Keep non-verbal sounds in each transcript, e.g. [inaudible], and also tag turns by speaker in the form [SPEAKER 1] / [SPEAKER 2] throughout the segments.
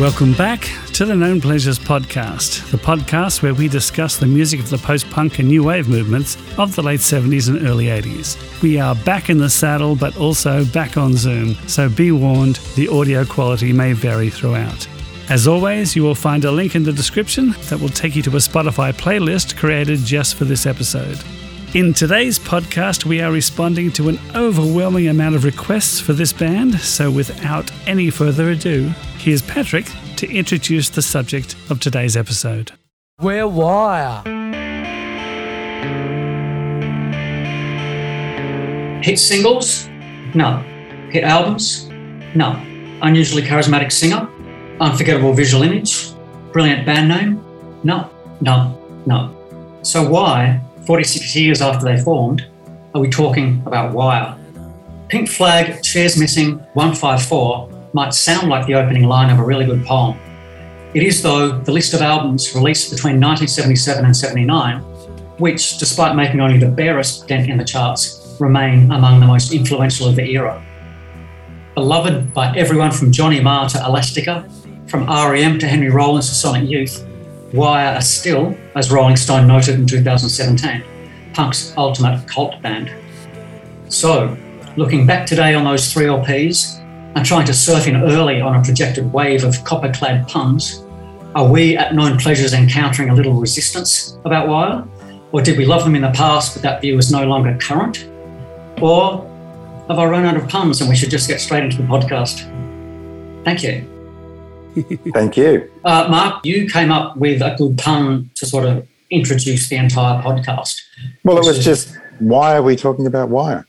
[SPEAKER 1] Welcome back to the Known Pleasures podcast, the podcast where we discuss the music of the post punk and new wave movements of the late 70s and early 80s. We are back in the saddle, but also back on Zoom, so be warned the audio quality may vary throughout. As always, you will find a link in the description that will take you to a Spotify playlist created just for this episode. In today's podcast, we are responding to an overwhelming amount of requests for this band, so without any further ado, here's Patrick to introduce the subject of today's episode.
[SPEAKER 2] We're Wire.
[SPEAKER 3] Hit singles? No. Hit albums? No. Unusually charismatic singer? Unforgettable visual image? Brilliant band name? No. No. No. So why, 46 years after they formed, are we talking about Wire? Pink Flag, Chairs Missing, 154 might sound like the opening line of a really good poem. It is, though, the list of albums released between 1977 and 79, which, despite making only the barest dent in the charts, remain among the most influential of the era. Beloved by everyone from Johnny Marr to Elastica, from REM to Henry Rollins to Sonic Youth, Wire are still, as Rolling Stone noted in 2017, punk's ultimate cult band. So, looking back today on those three LPs, and trying to surf in early on a projected wave of copper clad puns, are we at Known Pleasures encountering a little resistance about Wire? Or did we love them in the past but that view is no longer current? Or have I run out of puns and we should just get straight into the podcast? Thank you.
[SPEAKER 4] Thank you.
[SPEAKER 3] Uh, Mark, you came up with a good pun to sort of introduce the entire podcast.
[SPEAKER 4] Well, it was just why are we talking about wire?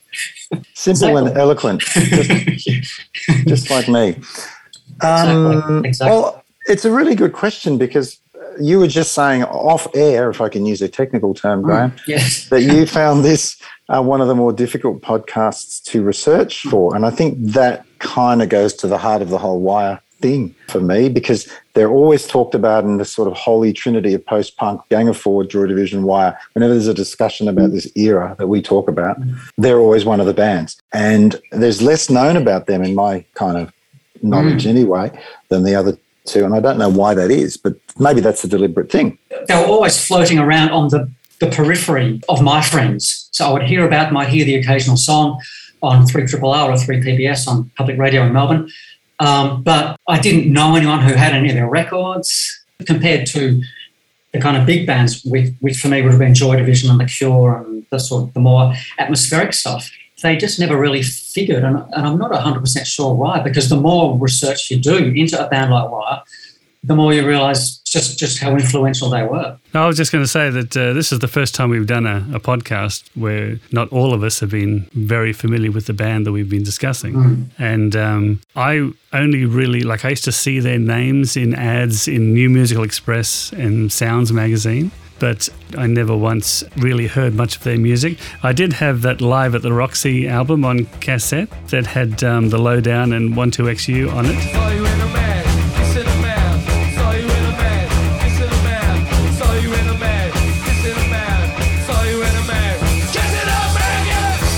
[SPEAKER 4] Simple exactly. and eloquent, just, [laughs] just like me. Um, exactly. Exactly. Well, it's a really good question because you were just saying off air, if I can use a technical term, mm, Graham,
[SPEAKER 3] mm, yes.
[SPEAKER 4] that you found this uh, one of the more difficult podcasts to research for. And I think that kind of goes to the heart of the whole wire thing for me because they're always talked about in this sort of holy trinity of post punk, Gang of Four, Joy Division, Wire. Whenever there's a discussion about this era that we talk about, they're always one of the bands. And there's less known about them in my kind of knowledge mm. anyway than the other two. And I don't know why that is, but maybe that's a deliberate thing.
[SPEAKER 3] They were always floating around on the, the periphery of my friends. So I would hear about them, I'd hear the occasional song on 3 R or 3PBS on public radio in Melbourne. Um, but I didn't know anyone who had any of their records compared to the kind of big bands, which, which for me would have been Joy Division and The Cure and the sort of the more atmospheric stuff. They just never really figured, and, and I'm not 100% sure why, because the more research you do into a band like Wire, the more you realise just just how influential they were.
[SPEAKER 1] I was just going to say that uh, this is the first time we've done a, a, podcast where not all of us have been very familiar with the band that we've been discussing, mm. and um, I only really like I used to see their names in ads in New Musical Express and Sounds magazine but I never once really heard much of their music. I did have that Live at the Roxy album on cassette that had um, the Lowdown and 12XU on it.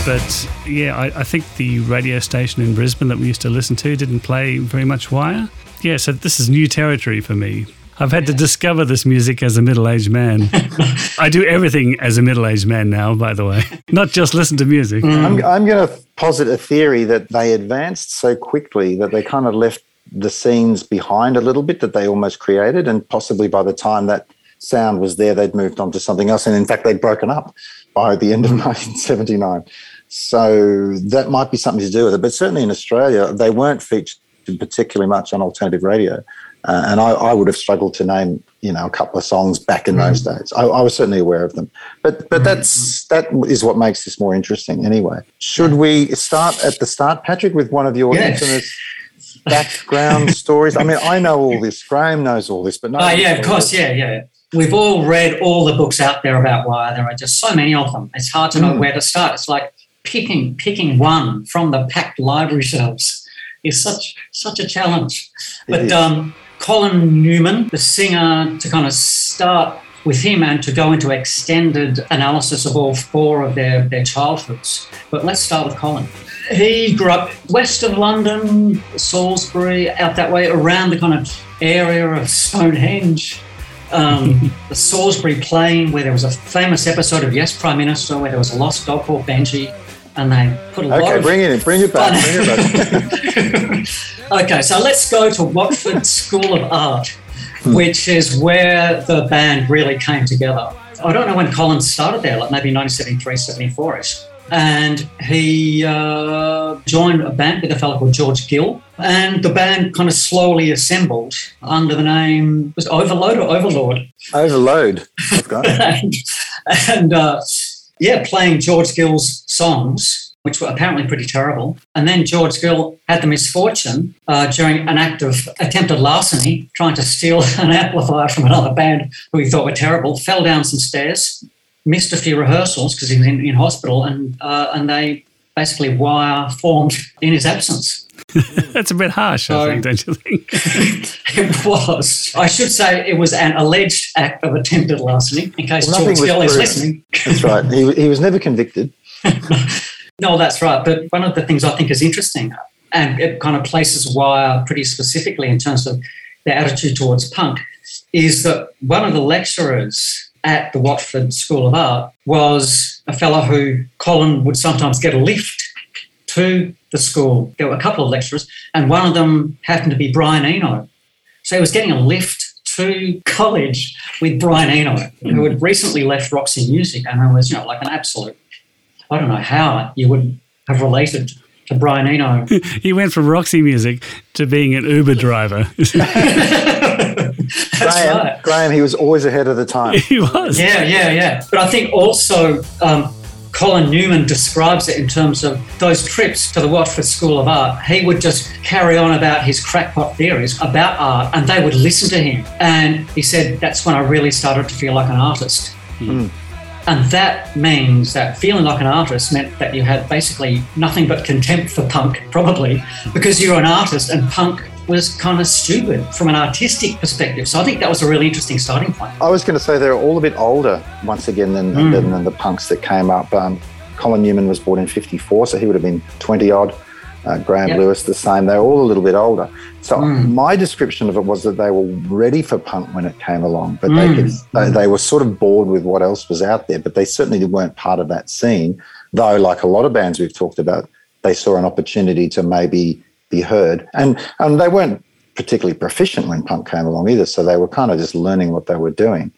[SPEAKER 1] But yeah, I, I, think the radio station in Brisbane that we used to listen to didn't play very much Wire. Yeah, so this is new territory for me. I've had to discover this music as a middle aged man. [laughs] I do everything as a middle aged man now, by the way, [laughs] not just listen to music.
[SPEAKER 4] Mm. I'm, I'm going to posit a theory that they advanced so quickly that they kind of left the scenes behind a little bit that they almost created. And possibly by the time that sound was there, they'd moved on to something else. And in fact, they'd broken up by the end of [laughs] 1979. So that might be something to do with it. But certainly in Australia, they weren't featured particularly much on alternative radio. Uh, and I, I, would have struggled to name, you know, a couple of songs back in mm. those days. I, I, was certainly aware of them, but but mm. that's that is what makes this more interesting. Anyway, should we start at the start, Patrick, with one of your yes. infamous background [laughs] stories? I mean, I know all this. Graham knows all this, but no.
[SPEAKER 3] Oh yeah, of course, this. yeah, yeah. We've all read all the books out there about wire. There are just so many of them. It's hard to know mm. where to start. It's like picking picking one from the packed library shelves is such such a challenge. But um, Colin Newman, the singer, to kind of start with him and to go into extended analysis of all four of their, their childhoods. But let's start with Colin. he grew up west of London, Salisbury, out that way, around the kind of area of Stonehenge. Um, [laughs] the Salisbury Plain, where there was a famous episode of Yes Prime Minister, where there was a lost dog called Benji, and they put a lot
[SPEAKER 4] Okay, bring it in. Bring it back. Bring it back. [laughs]
[SPEAKER 3] okay, so let's go to Watford School of Art, which is where the band really came together. I don't know when Colin's started there, like maybe 1973, 74 ish. And he uh, joined a band with a fellow called George Gill. And the band kind of slowly assembled under the name, was it Overload or Overlord?
[SPEAKER 4] Overload. I've got it.
[SPEAKER 3] and [laughs] and uh, yeah, playing George Gill's songs, which were apparently pretty terrible. And then George Gill had the misfortune uh, during an act of attempted larceny, trying to steal [laughs] an amplifier from another band who he thought were terrible, fell down some stairs, missed a few rehearsals because he was in, in hospital, and uh, and they basically wire formed in his absence. [laughs]
[SPEAKER 1] That's a bit harsh, I
[SPEAKER 3] So-
[SPEAKER 1] think, don't you think? [laughs]
[SPEAKER 3] it was. I should say it was an alleged act of attempted larceny, in case
[SPEAKER 4] Well, nothing
[SPEAKER 3] George
[SPEAKER 4] was
[SPEAKER 3] Gill is listening.
[SPEAKER 4] That's right. He, he was never convicted. [laughs]
[SPEAKER 3] No, that's right. But one of the things I think is interesting, and it kind of places Wire pretty specifically in terms of their attitude towards punk, is that one of the lecturers at the Watford School of Art was a fellow who Colin would sometimes get a lift to the school. There were a couple of lecturers, and one of them happened to be Brian Eno. So he was getting a lift to college with Brian Eno, who had recently left Roxy Music and I was, you know, like an absolute I don't know how you would have related to Brian Eno. [laughs]
[SPEAKER 1] he went from Roxy music to being an Uber driver. [laughs]
[SPEAKER 3] That's
[SPEAKER 4] Graham,
[SPEAKER 3] right.
[SPEAKER 4] Graham, he was always ahead of the time. [laughs]
[SPEAKER 1] he was.
[SPEAKER 3] Yeah, yeah, yeah. But I think also um, Colin Newman describes it in terms of those trips to the Watford School of Art. He would just carry on about his crackpot theories about art, and they would listen to him. And he said that's when I really started to feel like an artist. Hmm. And that means that feeling like an artist meant that you had basically nothing but contempt for punk, probably, because you're an artist and punk was kind of stupid from an artistic perspective. So I think that was a really interesting starting point.
[SPEAKER 4] I was going to say they're all a bit older once again than,
[SPEAKER 3] Mm.
[SPEAKER 4] than, than the punks that came up. Um, Colin Newman was born in 54, so he would have been 20 odd. Uh, Graham
[SPEAKER 3] Yep.
[SPEAKER 4] Lewis, the same. They're all a little bit older. So
[SPEAKER 3] Mm.
[SPEAKER 4] my description of it was that they were ready for punk when it came along, but
[SPEAKER 3] Mm.
[SPEAKER 4] they, could, they, they were sort of bored with what else was out there, but they certainly weren't part of that scene. Though, like a lot of bands we've talked about, they saw an opportunity to maybe be heard. And, and they weren't particularly proficient when punk came along either. So they were kind of just learning what they were doing.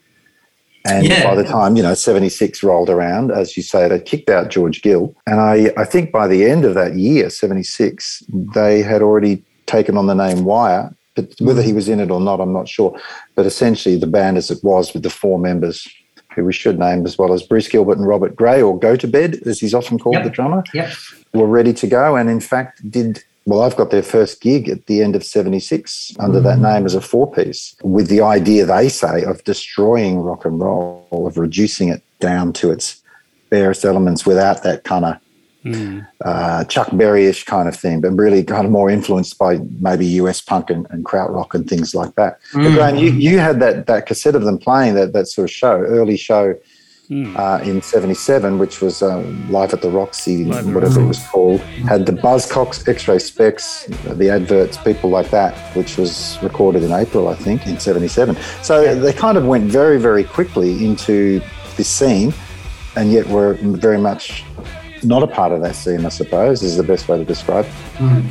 [SPEAKER 4] And
[SPEAKER 3] Yeah.
[SPEAKER 4] by the time, you know, 76 rolled around, as you say, they kicked out George Gill. And I, I think by the end of that year, 76, they had already taken on the name Wire. But whether he was in it or not, I'm not sure. But essentially, the band as it was with the four members, who we should name as well as Bruce Gilbert and Robert Grey, or Gotobed, as he's often called,
[SPEAKER 3] Yep.
[SPEAKER 4] the drummer,
[SPEAKER 3] Yep.
[SPEAKER 4] were ready to go. And in fact, did well, I've got their first gig at the end of 76 under that mm. name as a four piece, with the idea, they say, of destroying rock and roll, of reducing it down to its barest elements without that kind of mm. uh, Chuck Berry ish kind of thing, but really kind of more influenced by maybe US punk and, and krautrock and things like that. But mm. Graham, you, you had that, that cassette of them playing that, that sort of show, early show. Uh, in 77, which was um, Live at the Roxy,
[SPEAKER 1] Live at the
[SPEAKER 4] whatever it was called, had the Buzzcocks, X-Ray Spex, the adverts, people like that, which was recorded in April, I think, in 77. So they kind of went very, very quickly into this scene, and yet were very much not a part of that scene, I suppose, is the best way to describe it.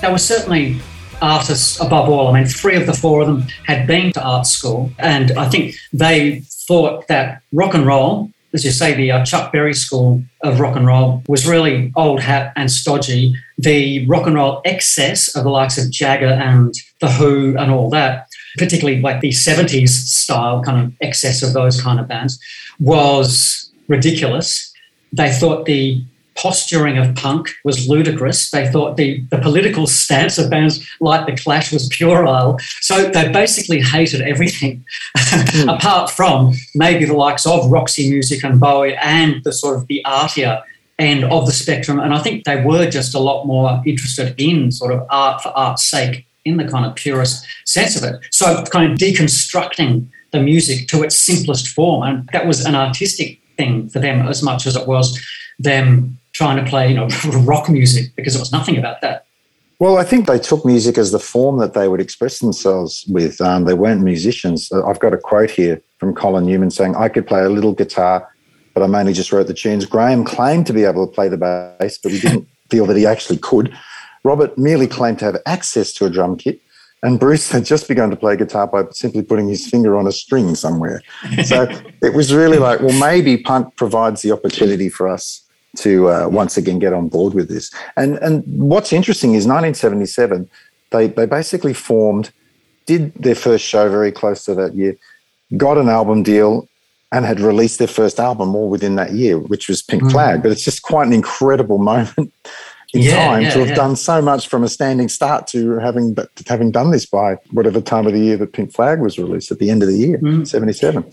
[SPEAKER 3] There were certainly artists above all. I mean, three of the four of them had been to art school, and I think they thought that rock and roll, as you say, the uh, Chuck Berry school of rock and roll was really old hat and stodgy. The rock and roll excess of the likes of Jagger and The Who and all that, particularly like the 70s style kind of excess of those kind of bands, was ridiculous. They thought the posturing of punk was ludicrous. They thought the, the political stance of bands like The Clash was puerile. So they basically hated everything, hmm. [laughs] apart from maybe the likes of Roxy Music and Bowie and the sort of the artier end of the spectrum. And I think they were just a lot more interested in sort of art for art's sake in the kind of purest sense of it. So kind of deconstructing the music to its simplest form. And that was an artistic thing for them as much as it was them trying to play, you know, [laughs] rock music because it was nothing about that.
[SPEAKER 4] Well, I think they took music as the form that they would express themselves with. Um, they weren't musicians. Uh, I've got a quote here from Colin Newman saying, I could play a little guitar, but I mainly just wrote the tunes. Graham claimed to be able to play the bass, but we didn't [laughs] feel that he actually could. Robert merely claimed to have access to a drum kit, and Bruce had just begun to play guitar by simply putting his finger on a string somewhere. So [laughs] it was really like, well, maybe punk provides the opportunity for us to uh, once again get on board with this. And and what's interesting is 1977, they they basically formed, did their first show very close to that year, got an album deal, and had released their first album all within that year, which was Pink mm. Flag. But it's just quite an incredible [laughs] moment in yeah, time yeah, to have yeah. done so much from a standing start to having having done this by whatever time of the year that Pink Flag was released at the end of the year, mm. 77.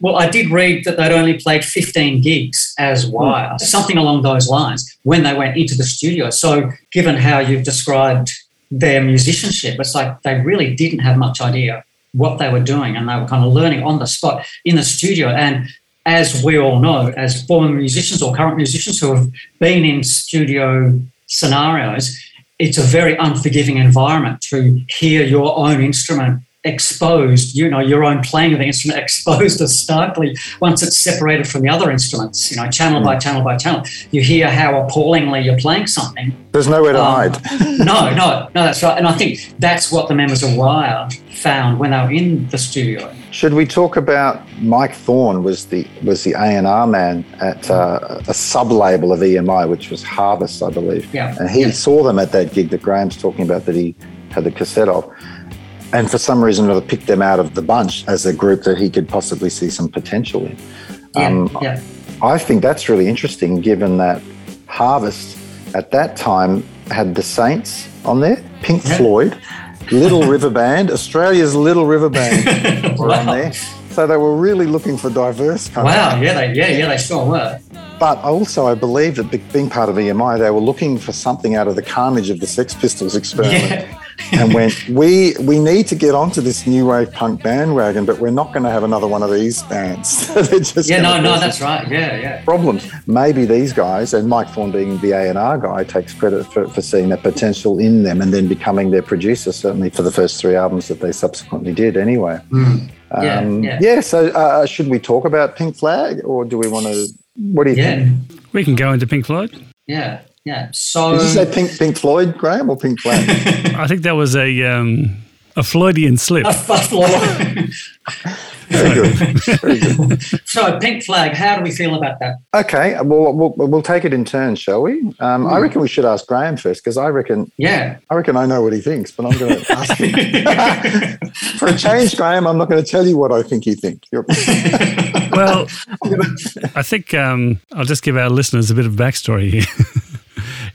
[SPEAKER 3] Well, I did read that they'd only played 15 gigs as hmm. Wire, mm. something along those lines, when they went into the studio. So, given how you've described their musicianship, it's like they really didn't have much idea what they were doing and they were kind of learning on the spot in the studio. And as we all know, as former musicians or current musicians who have been in studio scenarios, it's a very unforgiving environment to hear your own instrument exposed, you know, your own playing of the instrument exposed [laughs] as starkly once it's separated from the other instruments, you know, channel mm. by channel by channel. You hear how appallingly you're playing something.
[SPEAKER 4] There's nowhere to um,
[SPEAKER 3] hide. [laughs] no, no, no, that's right. And I think that's what the members of Wire found when they were in the studio.
[SPEAKER 4] Should we talk about Mike Thorne was the was the A and R man at uh, a sub label of EMI, which was Harvest, I believe.
[SPEAKER 3] Yeah.
[SPEAKER 4] And he
[SPEAKER 3] yeah.
[SPEAKER 4] saw them at that gig that Graham's talking about that he had the cassette of. And for some reason other, picked them out of the bunch as a group that he could possibly see some potential in.
[SPEAKER 3] Yeah, um, yeah.
[SPEAKER 4] I think that's really interesting, given that Harvest at that time had the Saints on there, Pink yeah. Floyd, Little [laughs] River Band, Australia's Little River Band [laughs] were wow. on there. So they were really looking for diverse.
[SPEAKER 3] wow, yeah, they, yeah, yeah, they sure were.
[SPEAKER 4] But also, I believe that being part of EMI, they were looking for something out of the carnage of the Sex Pistols experiment. Yeah. [laughs] and went, [laughs] we we need to get onto this new wave punk bandwagon, but we're not going to have another one of these bands. [laughs]
[SPEAKER 3] yeah, no, no, that's right. Yeah, yeah.
[SPEAKER 4] Problems. Maybe these guys, and Mike Thorne being the A and R guy, takes credit for, for seeing that potential in them, and then becoming their producer. Certainly for the first three albums that they subsequently did. Anyway.
[SPEAKER 3] Mm. Yeah, um,
[SPEAKER 4] yeah. yeah. So, uh, should we talk about Pink Flag, or do we want to? What do you yeah. think?
[SPEAKER 1] We can go into Pink Floyd.
[SPEAKER 3] Yeah. Yeah. So
[SPEAKER 4] did you say Pink Pink Floyd, Graham, or Pink Flag? [laughs]
[SPEAKER 1] I think that was a um, a Floydian slip.
[SPEAKER 3] A Floyd. [laughs]
[SPEAKER 4] Very good. Very good. [laughs]
[SPEAKER 3] so, Pink Flag, how do we feel about that?
[SPEAKER 4] Okay, well, we'll, we'll take it in turns, shall we? Um, mm. I hmm. reckon we should ask Graham first because I reckon,
[SPEAKER 3] yeah,
[SPEAKER 4] I reckon I know what he thinks, but I'm going to ask him. For a change, Graham, I'm not going to tell you what I think you think.
[SPEAKER 1] well, I think um, I'll just give our listeners a bit of backstory here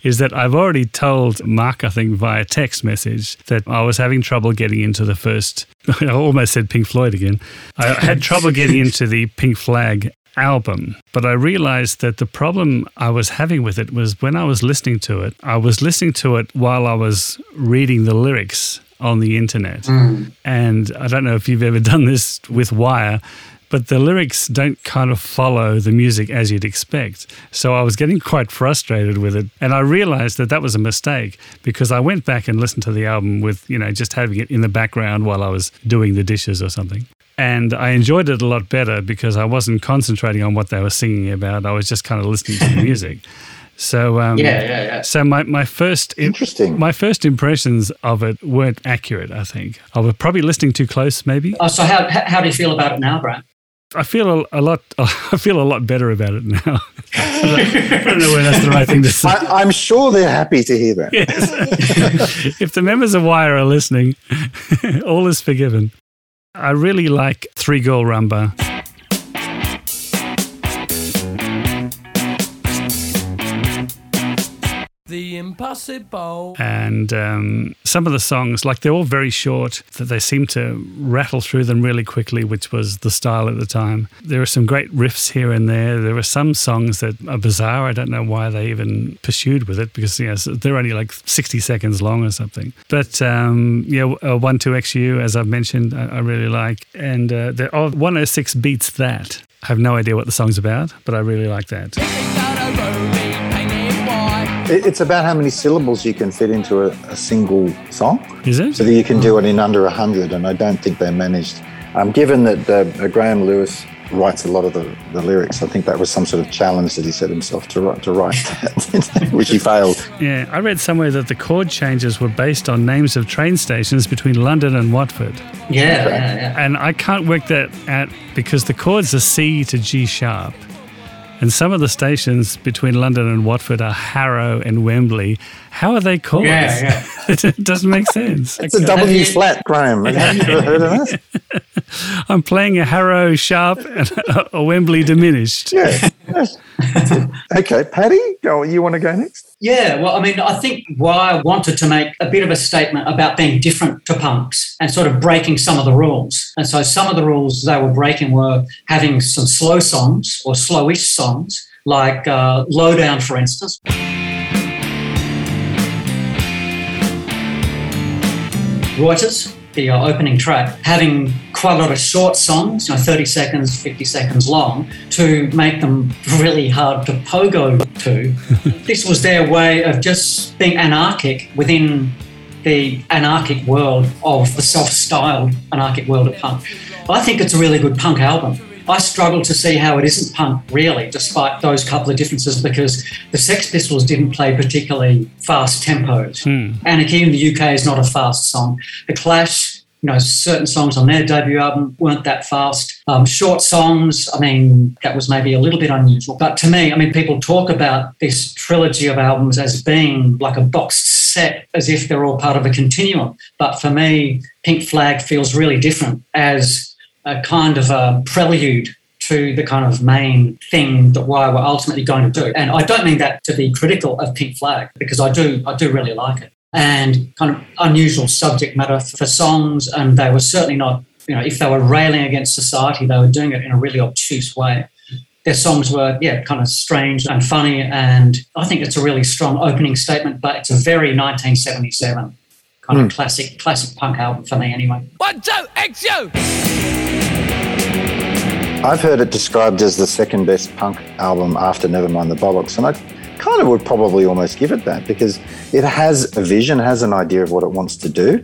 [SPEAKER 1] is that I've already told Mark, I think, via text message that I was having trouble getting into the first. [laughs] I almost said Pink Floyd again. I had trouble getting [laughs] into the Pink Flag album. But I realized that the problem I was having with it was when I was listening to it, I was listening to it while I was reading the lyrics on the internet. Mm. And I don't know if you've ever [laughs] done this with Wire, but the lyrics don't kind of follow the music as you'd expect. So I was getting quite frustrated with it. And I realized that that was a mistake because I went back and listened to the album with, you know, just having it in the background while I was doing the dishes or something. And I enjoyed it a lot better because I wasn't concentrating on what they were singing about. I was just kind of listening to the [laughs] music. So
[SPEAKER 3] um, yeah, yeah, yeah.
[SPEAKER 1] So my, my first
[SPEAKER 4] interesting
[SPEAKER 1] my first impressions of it weren't accurate. I think I was probably listening too close, maybe.
[SPEAKER 3] Oh, so how how do you feel about it now, Brian?
[SPEAKER 1] I feel a, a, lot. [laughs] I feel a lot better about it now. [laughs] I don't know whether that's the right thing to say.
[SPEAKER 4] I, am sure they're happy to hear that.
[SPEAKER 1] Yes. [laughs] if the members of Wire are listening, all is forgiven. I really like Three Girl Rumba.
[SPEAKER 2] The impossible.
[SPEAKER 1] And um, some of the songs, like they're all very short, that they seem to rattle through them really quickly, which was the style at the time. There are some great riffs here and there. There are some songs that are bizarre. I don't know why they even pursued with it because you know, they're only like 60 seconds long or something. But um, yeah, uh, 12XU, as I've mentioned, I, I really like. And uh, the, oh, 106 beats that. I have no idea what the song's about, but I really like that.
[SPEAKER 4] It- It's about how many syllables you can fit into a, a single song,
[SPEAKER 1] Is it?
[SPEAKER 4] so that you can do it in under a hundred. And I don't think they managed. Um, given that uh, Graham Lewis writes a lot of the, the lyrics, I think that was some sort of challenge that he set himself to write, to write that, [laughs] which he failed.
[SPEAKER 1] Yeah, I read somewhere that the chord changes were based on names of train stations between London and Watford.
[SPEAKER 3] Yeah, yeah, yeah.
[SPEAKER 1] And I can't work that out because the chords are C to G sharp. And some of the stations between London and Watford are Harrow and Wembley. How are they called?
[SPEAKER 3] Yeah, [laughs]
[SPEAKER 1] it doesn't make sense.
[SPEAKER 4] It's a W flat, Graham. Have you ever heard of that? [laughs]
[SPEAKER 1] I'm playing a Harrow sharp and a, a Wembley diminished.
[SPEAKER 4] Yeah. okay, Paddy, go. You want to go next?
[SPEAKER 3] Yeah, well, I mean, I think Wire wanted to make a bit of a statement about being different to punks and sort of breaking some of the rules. And so some of the rules they were breaking were having some slow songs or slowish songs, like uh, Lowdown, for instance. Reuters, the uh, opening track, having quite a lot of short songs, you know, 30 seconds, 50 seconds long, to make them really hard to pogo to. [laughs] this was their way of just being anarchic within the anarchic world of the self-styled anarchic world of punk. I think it's a really good punk album. I struggle to see how it isn't punk, really, despite those couple of differences, because the Sex Pistols didn't play particularly fast tempos. Anarchy in the UK is not a fast song. The Clash, you know, certain songs on their debut album weren't that fast. Um, short songs, I mean, that was maybe a little bit unusual. But to me, I mean, people talk about this trilogy of albums as being like a boxed set, as if they're all part of a continuum. But for me, Pink Flag feels really different as a kind of a prelude to the kind of main thing that why we're ultimately going to do. And I don't mean that to be critical of Pink Flag because I do I do really like it. And kind of unusual subject matter for songs, and they were certainly not, you know, if they were railing against society, they were doing it in a really obtuse way. Their songs were, yeah, kind of strange and funny, and I think it's a really strong opening statement, but it's a very 1977 kind of hmm. classic classic punk album for me anyway.
[SPEAKER 2] One, two, XU!
[SPEAKER 4] I've heard it described as the second best punk album after Nevermind the Bollocks, and I kind of would probably almost give it that because it has a vision, has an idea of what it wants to do.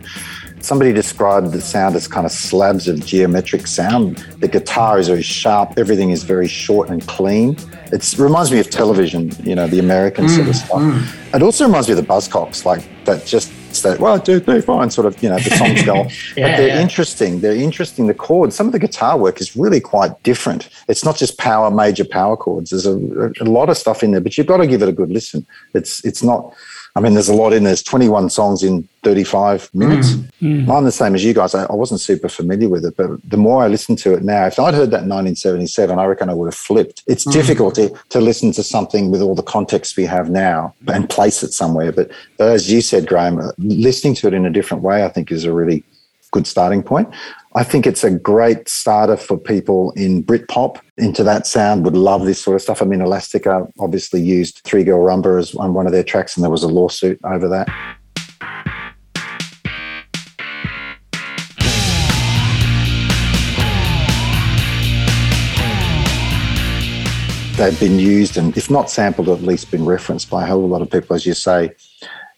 [SPEAKER 4] Somebody described the sound as kind of slabs of geometric sound. The guitar is very sharp, everything is very short and clean. It reminds me of television, you know, the American sort of mm, stuff. Mm. It also reminds me of the Buzzcocks, like that just that one, two, three, four, and sort of, you know, the songs go. [laughs]
[SPEAKER 3] Yeah,
[SPEAKER 4] but they're
[SPEAKER 3] yeah.
[SPEAKER 4] interesting. They're interesting. The chords, some of the guitar work is really quite different. It's not just power, major power chords. There's a, a lot of stuff in there, but you've got to give it a good listen. It's it's not. I mean, there's a lot in there. There's 21 songs in 35 minutes. Mm. Mm. I'm the same as you guys. I, I wasn't super familiar with it, but the more I listen to it now, if I'd heard that in 1977, I reckon I would have flipped. It's mm. difficult to, to listen to something with all the context we have now and place it somewhere. But, but as you said, Graham, listening to it in a different way, I think is a really good starting point. I think it's a great starter for people in Britpop into that sound. Would love this sort of stuff. I mean, Elastica obviously used Three Girl Rumba as on one of their tracks, and there was a lawsuit over that. They've been used and, if not sampled, at least been referenced by a whole lot of people, as you say.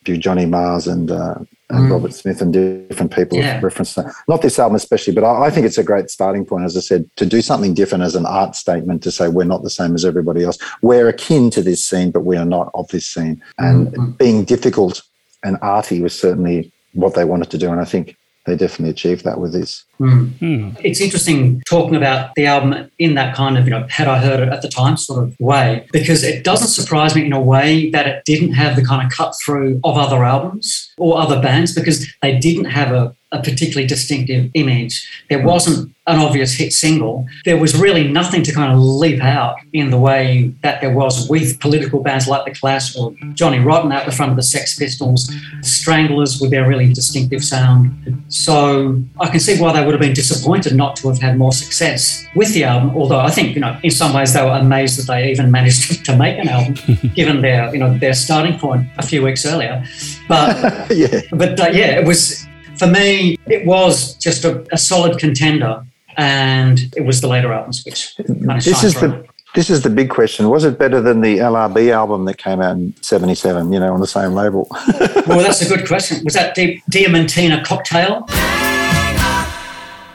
[SPEAKER 4] Do Johnny Marrs and, uh, and Robert Smith and different people
[SPEAKER 3] Yeah.
[SPEAKER 4] have referenced that. Not this album especially, but I, I think it's a great starting point, as I said, to do something different as an art statement to say we're not the same as everybody else. We're akin to this scene, but we are not of this scene. And mm-hmm. being difficult and arty was certainly what they wanted to do. And I think they definitely achieved that with this. Hmm. Hmm.
[SPEAKER 3] It's interesting talking about the album in that kind of, you know, had I heard it at the time sort of way, because it doesn't surprise me in a way that it didn't have the kind of cut through of other albums or other bands because they didn't have a, a particularly distinctive image. There wasn't an obvious hit single. There was really nothing to kind of leap out in the way that there was with political bands like The Clash or Johnny Rotten out the front of the Sex Pistols, Stranglers with their really distinctive sound. So I can see why they would have been disappointed not to have had more success with the album. Although I think, you know, in some ways they were amazed that they even managed [laughs] to make an album, [laughs] given their, you know, their starting point a few weeks earlier. But [laughs]
[SPEAKER 4] yeah.
[SPEAKER 3] but uh, yeah, it was for me. It was just a, a solid contender, and it was the later albums which kind of
[SPEAKER 4] this is
[SPEAKER 3] through.
[SPEAKER 4] the This is the big question. Was it better than the LRB album that came out in 77, you know, on the same label? [laughs]
[SPEAKER 3] well, that's a good question. Was that Di- Diamantina Cocktail?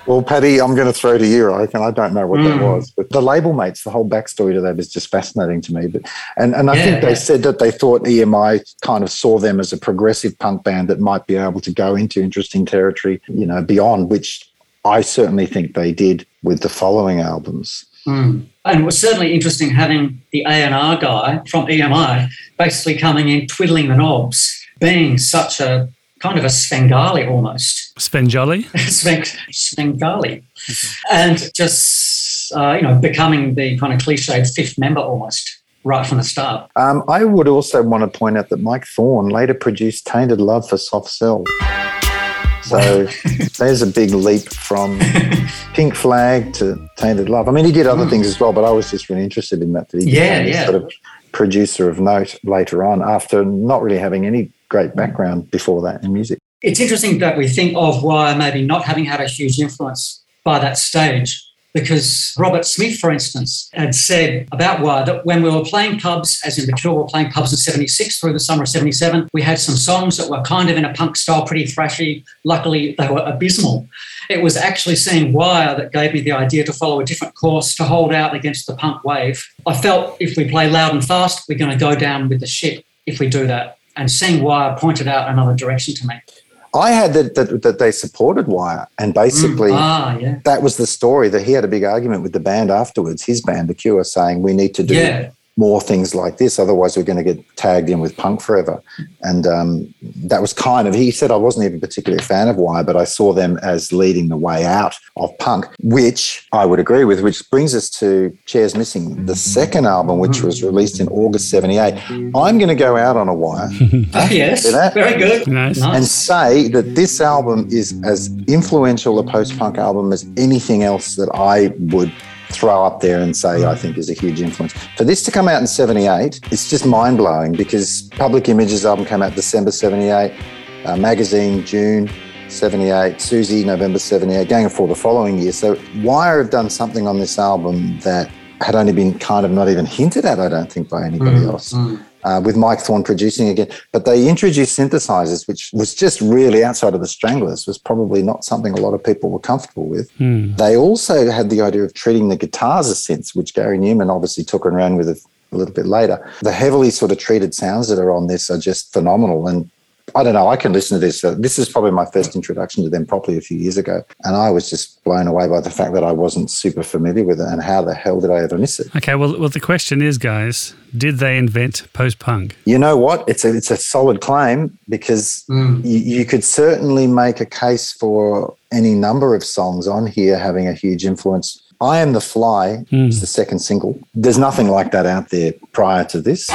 [SPEAKER 4] Well, Paddy, I'm going to throw to you. I reckon I don't know what mm. that was, but the label mates, the whole backstory to that is just fascinating to me. But and and I yeah, think they said that they thought EMI kind of saw them as a progressive punk band that might be able to go into interesting territory, you know, beyond which I certainly think they did with the following albums.
[SPEAKER 3] Mm. And it was certainly interesting having the A&R guy from EMI basically coming in, twiddling the knobs, being such a kind of a Svengali almost.
[SPEAKER 1] Svengali? [laughs]
[SPEAKER 3] Sven, Svengali. Okay. And just, uh, you know, becoming the kind of cliched fifth member almost right from the start.
[SPEAKER 4] Um, I would also want to point out that Mike Thorne later produced Tainted Love for Soft Cell. So [laughs] there's a big leap from Pink Flag to Tainted Love. I mean, he did other mm. things as well, but I was just really interested in that. that he
[SPEAKER 3] yeah, yeah.
[SPEAKER 4] Sort of producer of note later on after not really having any great background before that in music.
[SPEAKER 3] It's interesting that we think of Wire maybe not having had a huge influence by that stage because Robert Smith, for instance, had said about Wire that when we were playing pubs, as in the Cure we were playing pubs in 76 through the summer of 77, we had some songs that were kind of in a punk style, pretty thrashy. Luckily, they were abysmal. It was actually seeing Wire that gave me the idea to follow a different course, to hold out against the punk wave. I felt if we play loud and fast, we're going to go down with the ship if we do that. And seeing Wire pointed out another direction to me.
[SPEAKER 4] I had that, that, that they supported Wire, and basically mm. ah, yeah. that was the story. That he had a big argument with the band afterwards. His band, The Cure, saying we need to do yeah more things like this. Otherwise, we're going to get tagged in with punk forever. And um, that was kind of, he said, I wasn't even particularly a fan of Wire, but I saw them as leading the way out of punk, which I would agree with, which brings us to Chairs Missing, the second album, which was released in August 78. I'm going to go out on a wire.
[SPEAKER 3] oh, [laughs] yes. Very good.
[SPEAKER 1] Nice.
[SPEAKER 4] And say that this album is as influential a post punk album as anything else that I would throw up there and say I think is a huge influence. For this to come out in 78, it's just mind blowing because Public Image's album came out December 78, uh, Magazine June 78, Siouxsie November 78, Gang of Four the following year. So Wire have done something on this album that had only been kind of not even hinted at, I don't think, by anybody mm, else. Mm uh, with Mike Thorne producing again. But they introduced synthesizers, which was just really outside of the Stranglers, was probably not something a lot of people were comfortable with.
[SPEAKER 1] Hmm.
[SPEAKER 4] They also had the idea of treating the guitars as synths, which Gary Numan obviously took and ran with a, a little bit later. The heavily sort of treated sounds that are on this are just phenomenal. And I don't know. I can listen to this. Uh, this is probably my first introduction to them properly a few years ago. And I was just blown away by the fact that I wasn't super familiar with it and how the hell did I ever miss it?
[SPEAKER 1] Okay. Well, well the question is, guys, did they invent post punk?
[SPEAKER 4] You know what? It's a, it's a solid claim because mm. you, you could certainly make a case for any number of songs on here having a huge influence I Am the Fly mm. is the second single. There's nothing like that out there prior to this.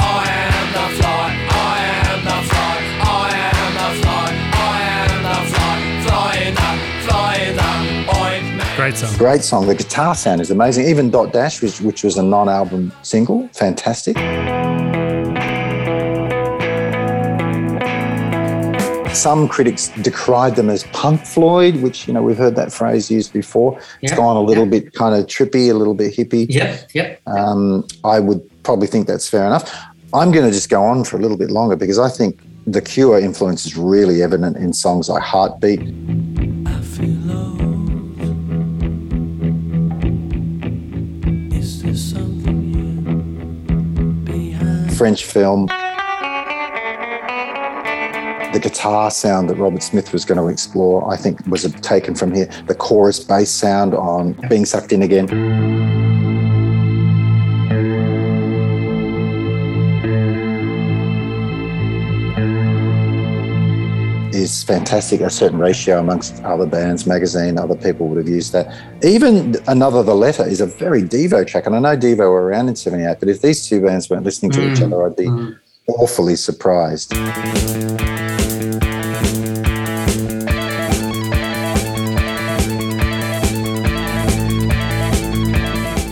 [SPEAKER 1] Great song.
[SPEAKER 4] Great song. The guitar sound is amazing. Even Dot Dash, which, which was a non album single, fantastic. Some critics decried them as punk Floyd, which, you know, we've heard that phrase used before. It's yeah, gone a little yeah. bit kind of trippy, a little bit hippie.
[SPEAKER 3] Yep, yep.
[SPEAKER 4] Um, I would probably think that's fair enough. I'm going to just go on for a little bit longer because I think the Cure influence is really evident in songs like Heartbeat. French film. The guitar sound that Robert Smith was going to explore, I think, was taken from here. The chorus bass sound on Being Sucked In Again. Is fantastic. A certain ratio amongst other bands, magazine, other people would have used that. Even another, the letter is a very Devo track, and I know Devo were around in '78, but if these two bands weren't listening to mm. each other, I'd be mm. awfully surprised.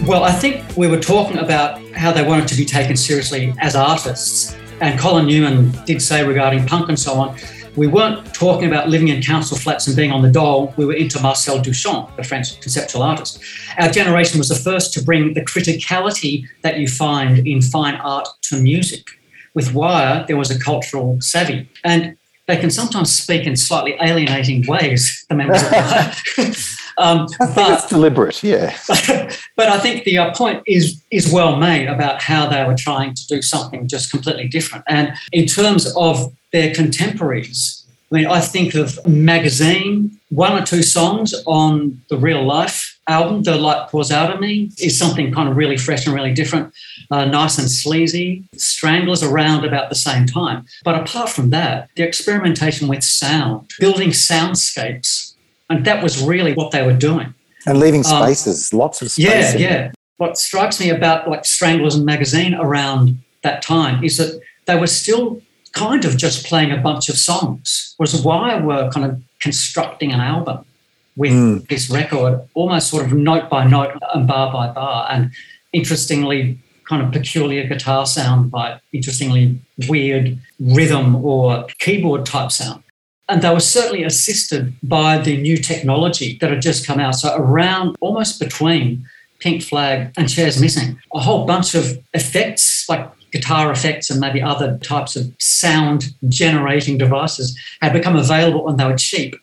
[SPEAKER 3] Well, I think we were talking about how they wanted to be taken seriously as artists. And Colin Newman did say regarding punk and so on, we weren't talking about living in council flats and being on the dole. We were into Marcel Duchamp, the French conceptual artist. Our generation was the first to bring the criticality that you find in fine art to music. With Wire, there was a cultural savvy. And they can sometimes speak in slightly alienating ways, the members of Wire.
[SPEAKER 4] Um, I think but, it's deliberate, yeah. [laughs]
[SPEAKER 3] but I think the uh, point is is well made about how they were trying to do something just completely different. And in terms of their contemporaries, I mean, I think of Magazine, one or two songs on the Real Life album, The Light Pours Out of Me, is something kind of really fresh and really different, uh, nice and sleazy. Stranglers around about the same time. But apart from that, the experimentation with sound, building soundscapes and that was really what they were doing.
[SPEAKER 4] And leaving um, spaces, um, lots of
[SPEAKER 3] space. Yeah, yeah. What strikes me about like Stranglers and Magazine around that time is that they were still kind of just playing a bunch of songs, whereas we're kind of constructing an album with mm. this record, almost sort of note by note and bar by bar. And interestingly, kind of peculiar guitar sound by interestingly weird rhythm or keyboard type sound. And they were certainly assisted by the new technology that had just come out. So, around almost between Pink Flag and Chairs Missing, a whole bunch of effects like guitar effects and maybe other types of sound generating devices had become available and they were cheap.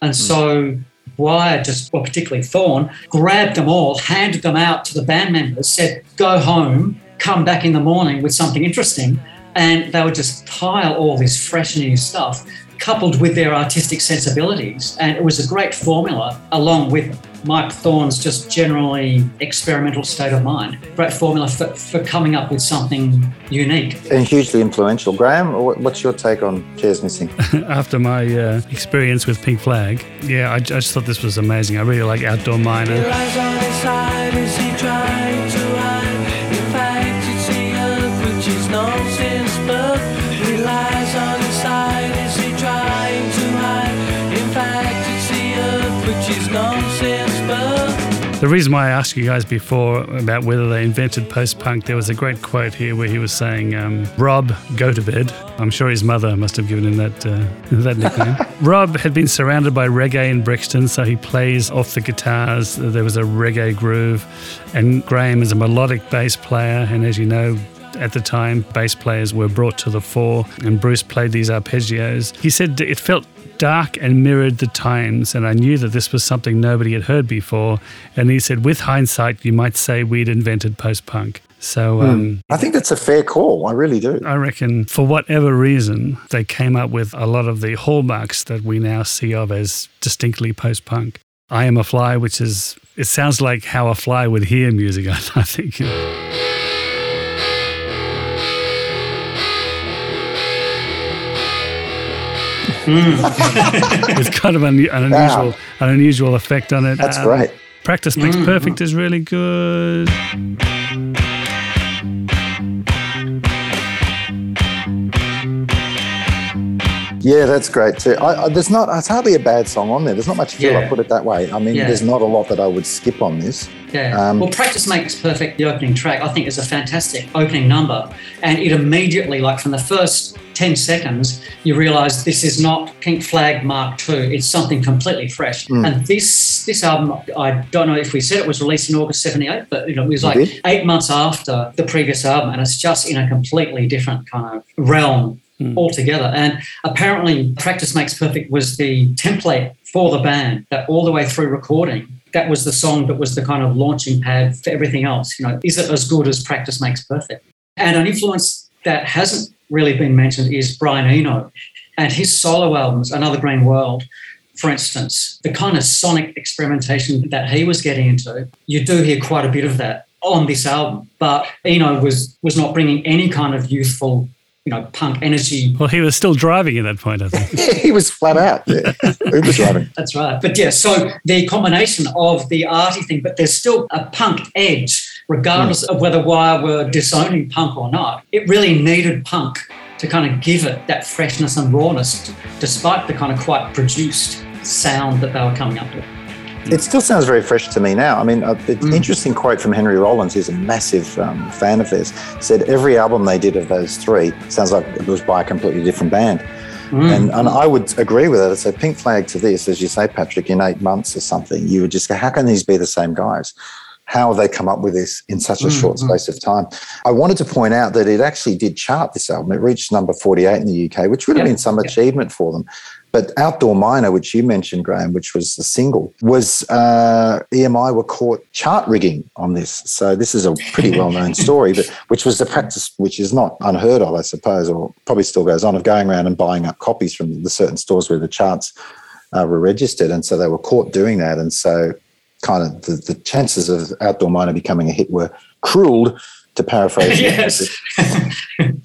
[SPEAKER 3] And hmm. so Wire just, well, particularly Thorne, grabbed them all, handed them out to the band members, said, go home, come back in the morning with something interesting. And they would just pile all this fresh new stuff coupled with their artistic sensibilities. And it was a great formula, along with Mike Thorne's just generally experimental state of mind. Great formula for, for coming up with something unique.
[SPEAKER 4] And hugely influential. Graham, what's your take on Chairs Missing? [laughs]
[SPEAKER 1] After my uh, experience with Pink Flag, yeah, I, I, just thought this was amazing. I really like Outdoor Miner. The reason why I asked you guys before about whether they invented post punk, there was a great quote here where he was saying, um, Rob, go to bed. I'm sure his mother must have given him that, uh, [laughs] that nickname. [laughs] Rob had been surrounded by reggae in Brixton, so he plays off the guitars. There was a reggae groove. And Graham is a melodic bass player. And as you know, at the time, bass players were brought to the fore, and Bruce played these arpeggios. He said it felt dark and mirrored the times, and I knew that this was something nobody had heard before. And he said, with hindsight, you might say we'd invented post punk. So hmm. um,
[SPEAKER 4] I think that's a fair call. I really do.
[SPEAKER 1] I reckon for whatever reason, they came up with a lot of the hallmarks that we now see of as distinctly post punk. I am a fly, which is, it sounds like how a fly would hear music, [laughs] I think. Mm. [laughs] it's kind of an, an unusual, wow. an unusual effect on it.
[SPEAKER 4] That's um, great.
[SPEAKER 1] Practice makes mm. perfect is really good.
[SPEAKER 4] Yeah, that's great too. I, I, there's not, it's hardly a bad song on there. There's not much feel, yeah. I put it that way. I mean, yeah. there's not a lot that I would skip on this.
[SPEAKER 3] Yeah. Um, well, Practice Makes Perfect, the opening track, I think is a fantastic opening number. And it immediately, like from the first 10 seconds, you realize this is not Pink Flag Mark II. It's something completely fresh. Mm. And this this album, I don't know if we said it was released in August 78, but you know, it was like eight months after the previous album. And it's just in a completely different kind of realm mm. altogether. And apparently, Practice Makes Perfect was the template for the band that all the way through recording. That was the song that was the kind of launching pad for everything else. You know, is it as good as Practice Makes Perfect? And an influence that hasn't really been mentioned is Brian Eno and his solo albums, Another Green World, for instance, the kind of sonic experimentation that he was getting into, you do hear quite a bit of that on this album. But Eno was was not bringing any kind of youthful you know, punk energy.
[SPEAKER 1] Well, he was still driving at that point, I think. [laughs]
[SPEAKER 4] he was flat out. Yeah. Uber driving. [laughs]
[SPEAKER 3] That's right. But yeah, so the combination of the arty thing, but there's still a punk edge, regardless mm. of whether Wire were disowning punk or not. It really needed punk to kind of give it that freshness and rawness, despite the kind of quite produced sound that they were coming up with.
[SPEAKER 4] It still sounds very fresh to me now. I mean, an mm. interesting quote from Henry Rollins, who's a massive um, fan of theirs, said every album they did of those three sounds like it was by a completely different band.
[SPEAKER 3] Mm.
[SPEAKER 4] And, and I would agree with it. So Pink Flag to this, as you say, Patrick, in eight months or something, you would just go, how can these be the same guys? How have they come up with this in such a
[SPEAKER 3] Mm,
[SPEAKER 4] short
[SPEAKER 3] mm.
[SPEAKER 4] space of time? I wanted to point out that it actually did chart this album. It reached number 48 in the UK, which would have
[SPEAKER 3] Yep,
[SPEAKER 4] been some
[SPEAKER 3] yep.
[SPEAKER 4] achievement for them. But Outdoor Miner, which you mentioned, Graham, which was the single, was uh, EMI were caught chart rigging on this. So this is a pretty well-known [laughs] story, but which was the practice, which is not unheard of, I suppose, or probably still goes on, of going around and buying up copies from the certain stores where the charts uh, were registered, and so they were caught doing that, and so kind of the, the chances of Outdoor Miner becoming a hit were cruelled. To paraphrase, [laughs]
[SPEAKER 3] yes.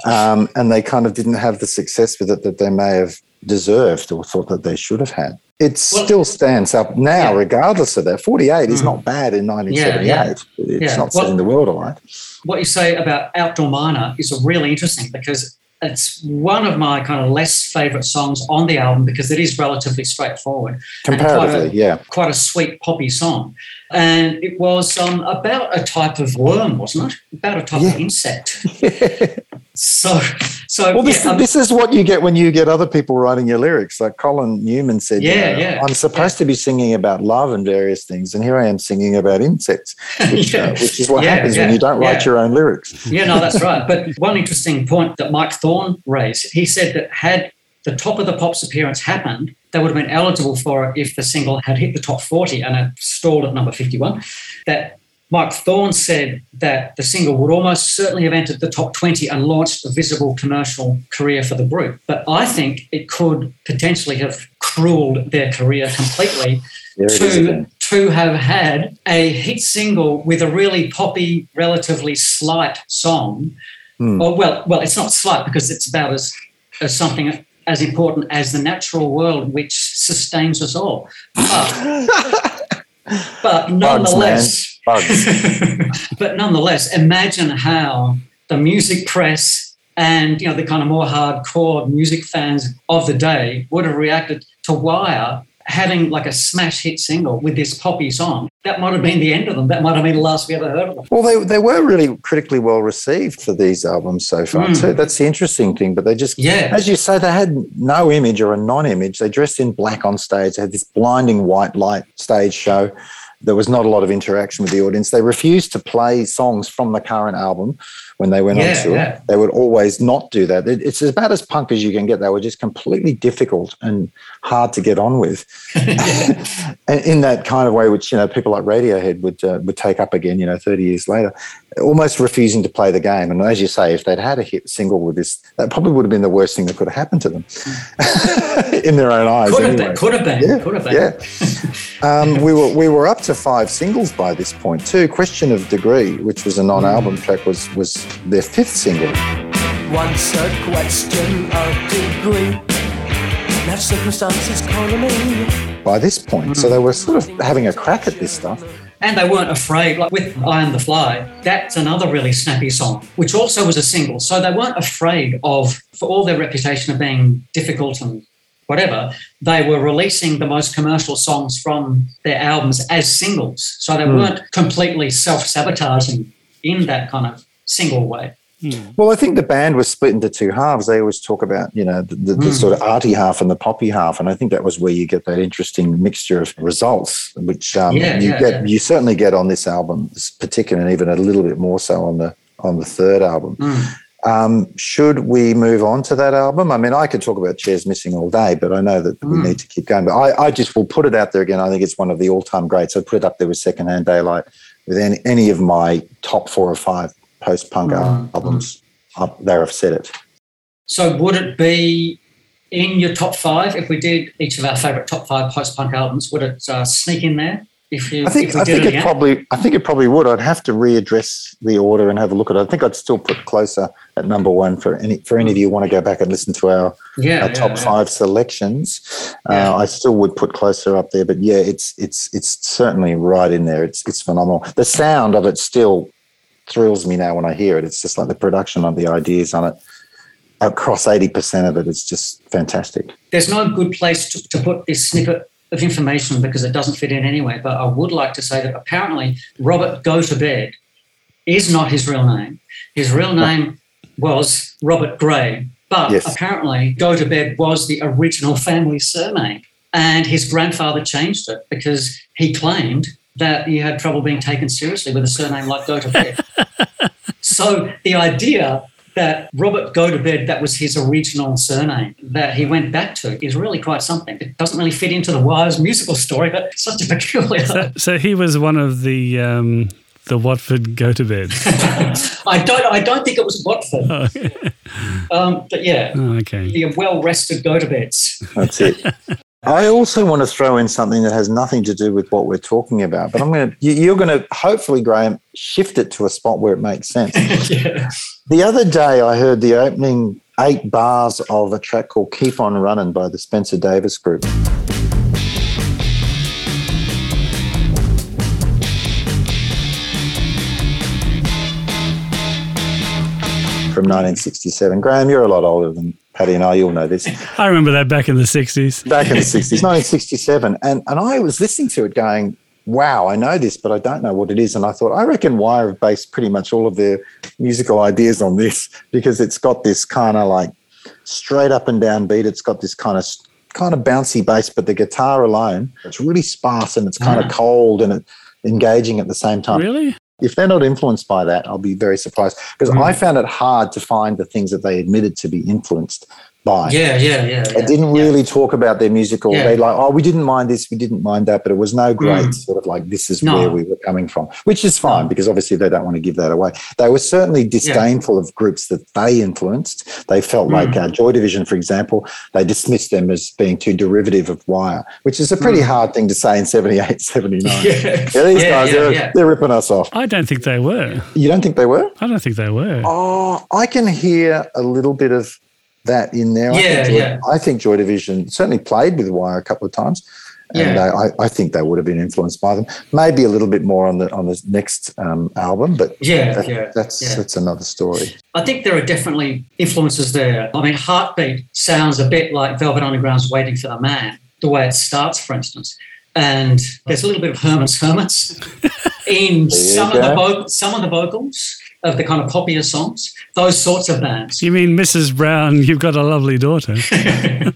[SPEAKER 4] um, and they kind of didn't have the success with it that they may have deserved or thought that they should have had. It
[SPEAKER 3] Well-
[SPEAKER 4] still stands up now,
[SPEAKER 3] Yeah.
[SPEAKER 4] regardless of that. 48 is
[SPEAKER 3] Mm.
[SPEAKER 4] not bad in 1978. It's
[SPEAKER 3] Yeah.
[SPEAKER 4] not
[SPEAKER 3] Well-
[SPEAKER 4] setting the world alight.
[SPEAKER 3] what you say about Outdoor Miner is really interesting because it's one of my kind of less favorite songs on the album because it is relatively straightforward. and quite a-
[SPEAKER 4] Comparatively, yeah.
[SPEAKER 3] quite a sweet poppy song. And it was um, about a type of worm, wasn't it? About a type of insect. [laughs] So, so
[SPEAKER 4] Well, this,
[SPEAKER 3] yeah,
[SPEAKER 4] this is what you get when you get other people writing your lyrics. Like Colin Newman said, you
[SPEAKER 3] Yeah,
[SPEAKER 4] know,
[SPEAKER 3] yeah,
[SPEAKER 4] I'm supposed to be singing about love and various things, and here I am singing about insects, [laughs] which,
[SPEAKER 3] Yeah.
[SPEAKER 4] uh, which is what
[SPEAKER 3] Yeah,
[SPEAKER 4] happens
[SPEAKER 3] yeah,
[SPEAKER 4] when you don't write your own lyrics.
[SPEAKER 3] yeah, no, that's right. But [laughs] one interesting point that Mike Thorne raised, he said that had the top of the pops appearance happened, they would have been eligible for it if the single had hit the top 40 and it stalled at number 51. That Mike Thorne said that the single would almost certainly have entered the top 20 and launched a visible commercial career for the group. But I think it could potentially have cruelled their career completely to, to have had a hit single with a really poppy, relatively slight song.
[SPEAKER 4] Hmm.
[SPEAKER 3] Oh, well, well, it's not slight because it's about as, as something as important as the natural world which sustains us all. But, [laughs] but nonetheless,
[SPEAKER 4] Bugs. [laughs]
[SPEAKER 3] but nonetheless, imagine how the music press and you know the kind of more hardcore music fans of the day would have reacted to Wire having like a smash hit single with this poppy song. That might have been the end of them. That might have been the last we ever heard of them.
[SPEAKER 4] Well, they, they were really critically well received for these albums so far,
[SPEAKER 3] Mm.
[SPEAKER 4] too. That's the interesting thing. But they just,
[SPEAKER 3] Yeah.
[SPEAKER 4] as you say, they had no image or a non image. They dressed in black on stage, they had this blinding white light stage show. There was not a lot of interaction with the audience. They refused to play songs from the current album when they went
[SPEAKER 3] Yeah,
[SPEAKER 4] on tour.
[SPEAKER 3] yeah.
[SPEAKER 4] They would always not do that. It- It's about as punk as you can get. They were just completely difficult and hard to get on with. and [laughs] [laughs] in that kind of way, which you know people like Radiohead would uh, would take up again, you know, thirty years later, almost refusing to play the game. And as you say, if they'd had a hit single with this, that probably would have been the worst thing that could have happened to them [laughs] in their own eyes.
[SPEAKER 3] Could have
[SPEAKER 4] anyway.
[SPEAKER 3] been. Could have been.
[SPEAKER 4] Yeah,
[SPEAKER 3] Could have been.
[SPEAKER 4] yeah. um, we were we were up to five singles by this point too. Question of Degree, which was a non-album track, was was their fifth single.
[SPEAKER 2] Once a question of degree. Now circumstances calling me.
[SPEAKER 4] By this point, so they were sort of having a crack at this stuff.
[SPEAKER 3] And they weren't afraid, like with I Am the Fly, that's another really snappy song, which also was a single. So they weren't afraid of, for all their reputation of being difficult and whatever, they were releasing the most commercial songs from their albums as singles. So they hmm. weren't completely self sabotaging in that kind of single way.
[SPEAKER 4] Well, I think the band was split into two halves. They always talk about, you know, the, the, the
[SPEAKER 3] Mm.
[SPEAKER 4] sort of arty half and the poppy half, and I think that was where you get that interesting mixture of results, which um,
[SPEAKER 3] Yeah,
[SPEAKER 4] you
[SPEAKER 3] yeah,
[SPEAKER 4] get,
[SPEAKER 3] yeah.
[SPEAKER 4] you certainly get on this album, particularly, and even a little bit more so on the on the third album.
[SPEAKER 3] Mm.
[SPEAKER 4] Um, should we move on to that album? I mean, I could talk about Chairs Missing all day, but I know that we
[SPEAKER 3] Mm.
[SPEAKER 4] need to keep going. But I, I just will put it out there again. I think it's one of the all time greats. I'd put it up there with Secondhand Daylight, with any, any of my top four or five post punk
[SPEAKER 3] Mm,
[SPEAKER 4] albums up there. I've said it.
[SPEAKER 3] So would it be in your top five if we did each of our favourite top five post punk albums? Would it uh, sneak in there? If you,
[SPEAKER 4] I think I
[SPEAKER 3] did
[SPEAKER 4] think
[SPEAKER 3] it again?
[SPEAKER 4] probably I think it probably would. I'd have to readdress the order and have a look at it. I think I'd still put closer at number one for any for any of you who want to go back and listen to our,
[SPEAKER 3] yeah,
[SPEAKER 4] our
[SPEAKER 3] yeah,
[SPEAKER 4] top
[SPEAKER 3] yeah.
[SPEAKER 4] five selections. Uh, I still would put closer up there, but yeah, it's it's it's certainly right in there. It's it's phenomenal. The sound of it still thrills me now when I hear it. It's just like the production of the ideas on it. Across eighty percent of it, it's just fantastic.
[SPEAKER 3] there's no good place to, to put this snippet of information because it doesn't fit in anyway. But I would like to say that apparently Robert Gotobed is not his real name. His real name was Robert Grey, but
[SPEAKER 4] Yes.
[SPEAKER 3] apparently Gotobed was the original family surname. And his grandfather changed it because he claimed that he had trouble being taken seriously with a surname like Gotobed. [laughs] so the idea that Robert Gotobed, that was his original surname that he went back to, is really quite something. It doesn't really fit into the Wires musical story, but it's such a peculiar.
[SPEAKER 1] So, so he was one of the um, the Watford go to bed. [laughs]
[SPEAKER 3] I don't. I don't think it was Watford. um, but yeah,
[SPEAKER 1] Oh, okay.
[SPEAKER 3] the well rested go to beds.
[SPEAKER 4] That's it. [laughs] I also want to throw in something that has nothing to do with what we're talking about, but I'm going to, you- you're going to hopefully, Graham, shift it to a spot where it makes sense. [laughs]
[SPEAKER 3] yeah.
[SPEAKER 4] The other day, I heard the opening eight bars of a track called Keep On Running by the Spencer Davis Group. From 1967. Graham, you're a lot older than Paddy and I, you'll know this. [laughs]
[SPEAKER 1] I remember that back in the 60s.
[SPEAKER 4] Back in the [laughs] 60s, 1967. And, and I was listening to it going, wow, I know this, but I don't know what it is. And I thought, I reckon Wire have based pretty much all of their musical ideas on this [laughs] because it's got this kind of like straight up and down beat. It's got this kind of kind of bouncy bass, but the guitar alone, it's really sparse and it's kind
[SPEAKER 3] Ah.
[SPEAKER 4] of cold and it, engaging at the same time.
[SPEAKER 1] Really?
[SPEAKER 4] If they're not influenced by that, I'll be very surprised because
[SPEAKER 3] Mm.
[SPEAKER 4] I found it hard to find the things that they admitted to be influenced by.
[SPEAKER 3] Yeah, yeah, yeah.
[SPEAKER 4] They
[SPEAKER 3] yeah.
[SPEAKER 4] didn't really talk about their musical.
[SPEAKER 3] Yeah.
[SPEAKER 4] They like, oh, we didn't mind this, we didn't mind that, but it was no great
[SPEAKER 3] Mm.
[SPEAKER 4] sort of like this is
[SPEAKER 3] No.
[SPEAKER 4] where we were coming from, which is fine
[SPEAKER 3] No.
[SPEAKER 4] because obviously they don't want to give that away. They were certainly disdainful of groups that they influenced. They felt like
[SPEAKER 3] Mm.
[SPEAKER 4] uh, Joy Division, for example, they dismissed them as being too derivative of Wire, which is a pretty
[SPEAKER 3] Mm.
[SPEAKER 4] hard thing to say in 78, 79. [laughs]
[SPEAKER 3] Yeah.
[SPEAKER 4] Yeah, these
[SPEAKER 3] Yeah,
[SPEAKER 4] guys,
[SPEAKER 3] yeah,
[SPEAKER 4] they're,
[SPEAKER 3] yeah.
[SPEAKER 4] they're ripping us off.
[SPEAKER 1] I don't think they were.
[SPEAKER 4] You don't think they were?
[SPEAKER 1] I don't think they were.
[SPEAKER 4] Oh, I can hear a little bit of that in there. I
[SPEAKER 3] Yeah,
[SPEAKER 4] think Joy,
[SPEAKER 3] yeah.
[SPEAKER 4] I think Joy Division certainly played with Wire a couple of times, and
[SPEAKER 3] Yeah.
[SPEAKER 4] uh, I, I think they would have been influenced by them. Maybe a little bit more on the on the next um, album, but
[SPEAKER 3] Yeah,
[SPEAKER 4] that-
[SPEAKER 3] yeah,
[SPEAKER 4] that's
[SPEAKER 3] yeah.
[SPEAKER 4] that's another story.
[SPEAKER 3] I think there are definitely influences there. I mean, Heartbeat sounds a bit like Velvet Underground's Waiting for the Man, the way it starts, for instance. And there's a little bit of Herman's Hermits [laughs] in some of, the vo- some of the vocals of the kind of poppier songs, those sorts of bands.
[SPEAKER 1] You mean Mrs. Brown, you've got a lovely daughter? [laughs]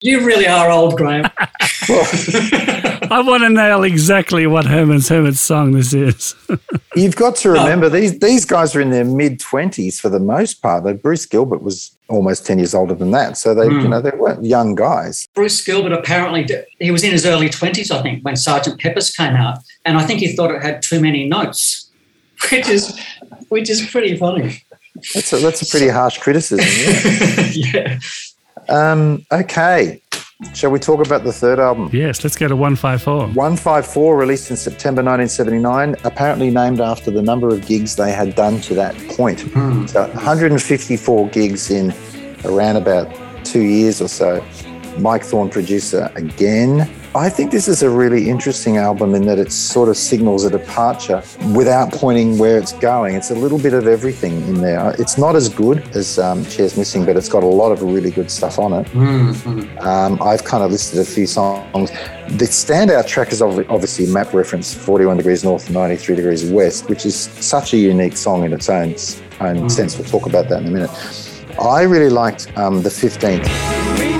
[SPEAKER 3] You really are old, Graham. [laughs]
[SPEAKER 1] I want to nail exactly what Herman's Hermit's song this is. [laughs]
[SPEAKER 4] You've got to remember these these guys are in their mid twenties for the most part. Though Bruce Gilbert was almost ten years older than that, so they you
[SPEAKER 3] Hmm.
[SPEAKER 4] know they weren't young guys.
[SPEAKER 3] Bruce Gilbert apparently did, he was in his early 20s, I think, when Sergeant Pepper's came out, and I think he thought it had too many notes, which is [laughs] which is pretty funny.
[SPEAKER 4] That's a, that's a pretty harsh criticism. Yeah. [laughs]
[SPEAKER 3] yeah.
[SPEAKER 4] um, okay, shall we talk about the third album?
[SPEAKER 1] yes, let's go to 154.
[SPEAKER 4] 154, released in September 1979, apparently named after the number of gigs they had done to that point.
[SPEAKER 3] Hmm.
[SPEAKER 4] So 154 gigs in around about two years or so. Mike Thorne, producer again. I think this is a really interesting album in that it sort of signals a departure without pointing where it's going. It's a little bit of everything in there. It's not as good as um, Chairs Missing, but it's got a lot of really good stuff on it.
[SPEAKER 3] Mhm.
[SPEAKER 4] Um, I've kind of listed a few songs. The standout track is obviously map reference 41 degrees north 93 degrees west, which is such a unique song in its own, s- own sense. We'll talk about that in a minute. I really liked um, the 15th.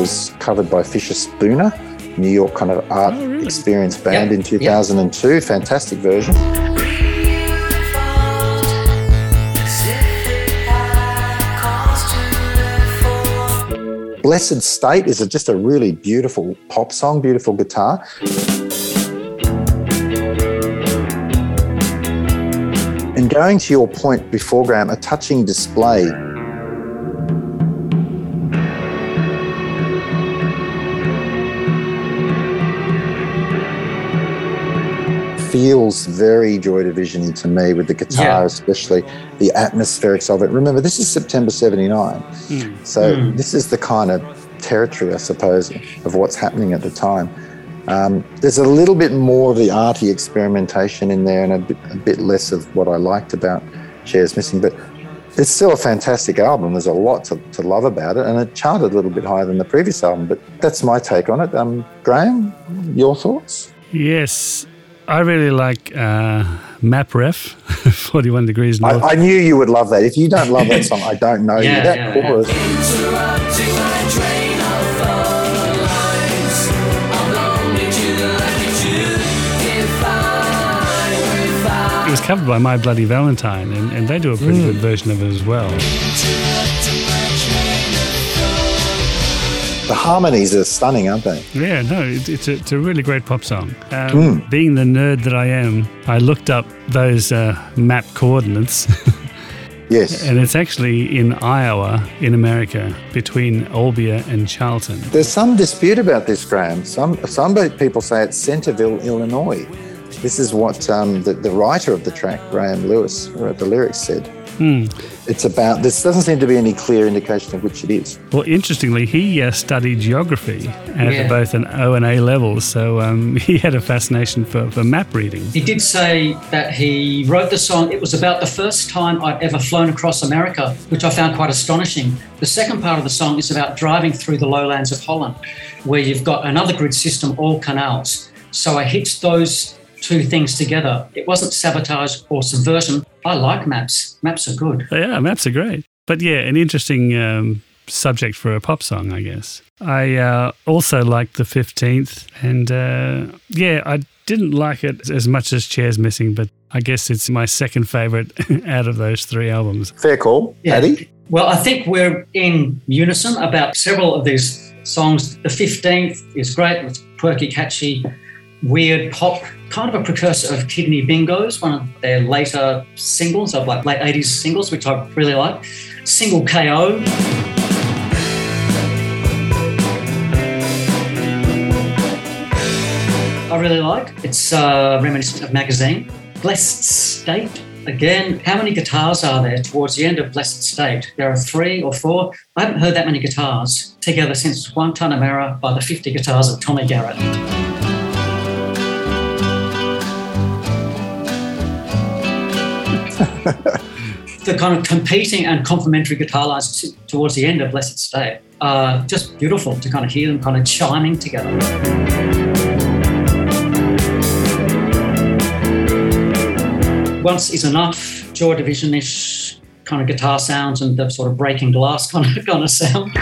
[SPEAKER 4] Was covered by Fischerspooner, New York kind of art
[SPEAKER 1] Oh, really?
[SPEAKER 4] experience band
[SPEAKER 3] Yeah,
[SPEAKER 4] in 2002. Fantastic version. Blessed State is a, just a really beautiful pop song, beautiful guitar. And going to your point before, Graham, a touching display feels very Joy Division to me with the guitar,
[SPEAKER 3] Yeah.
[SPEAKER 4] especially the atmospherics of it. Remember, this is September 79. So
[SPEAKER 3] Mm.
[SPEAKER 4] this is the kind of territory, I suppose, of what's happening at the time. Um, there's a little bit more of the arty experimentation in there and a bit, a bit less of what I liked about Chairs Missing, but it's still a fantastic album. There's a lot to, to love about it, and it charted a little bit higher than the previous album. But that's my take on it. Um, Graham, your thoughts?
[SPEAKER 1] Yes. I really like uh, MapRef, [laughs] 41 Degrees North.
[SPEAKER 4] I, I knew you would love that. If you don't love that song, I don't know
[SPEAKER 3] Yeah,
[SPEAKER 4] you. That
[SPEAKER 3] yeah, yeah.
[SPEAKER 4] chorus.
[SPEAKER 2] Interrupting my train of thought lines. I'm longing to like you define, refine.
[SPEAKER 1] it was covered by My Bloody Valentine, and, and they do a pretty good version of it as well.
[SPEAKER 4] The harmonies are stunning, aren't they?
[SPEAKER 1] Yeah, no, it, it's, a, it's a really great pop song. Um, Being the nerd that I am, I looked up those uh, map coordinates, [laughs]
[SPEAKER 4] Yes.
[SPEAKER 1] and it's actually in Iowa, in America, between Albia and Chariton.
[SPEAKER 4] There's some dispute about this, Graham. Some some people say it's Centerville, Illinois. This is what um, the, the writer of the track, Graham Lewis, who wrote the lyrics, said. It's about. This doesn't seem to be any clear indication of which it is.
[SPEAKER 1] Well, interestingly, he uh, studied geography at
[SPEAKER 3] Yeah.
[SPEAKER 1] both an O and A level, so um, [laughs] he had a fascination for, for map reading.
[SPEAKER 3] He did say that he wrote the song. It was about the first time I'd ever flown across America, which I found quite astonishing. The second part of the song is about driving through the lowlands of Holland, where you've got another grid system, all canals. So I hitched those two things together. It wasn't sabotage or subversion. I like maps. Maps are good.
[SPEAKER 1] Yeah, maps are great. But yeah, an interesting um, subject for a pop song, I guess. I uh, also liked the 15th, and uh, yeah, I didn't like it as much as Chairs Missing, but I guess it's my second favorite [laughs] out of those three albums.
[SPEAKER 4] Fair call,
[SPEAKER 3] Yeah.
[SPEAKER 4] Paddy.
[SPEAKER 3] Well, I think we're in unison about several of these songs. The 15th is great. It's quirky, catchy, weird pop, kind of a precursor of Kidney Bingos, one of their later singles, of like late 80s singles, which I really like. Single KO. I really like. It's uh, reminiscent of Magazine. Blessed State. Again, how many guitars are there towards the end of Blessed State? There are three or four. I haven't heard that many guitars together since One Ton of Error by the 50 guitars of Tommy Garrett. [laughs] the kind of competing and complementary guitar lines t- towards the end of Blessed State are just beautiful to kind of hear them kind of chiming together. Once is enough, Joy Division-ish kind of guitar sounds and the sort of breaking glass kind of [laughs] kind of sound.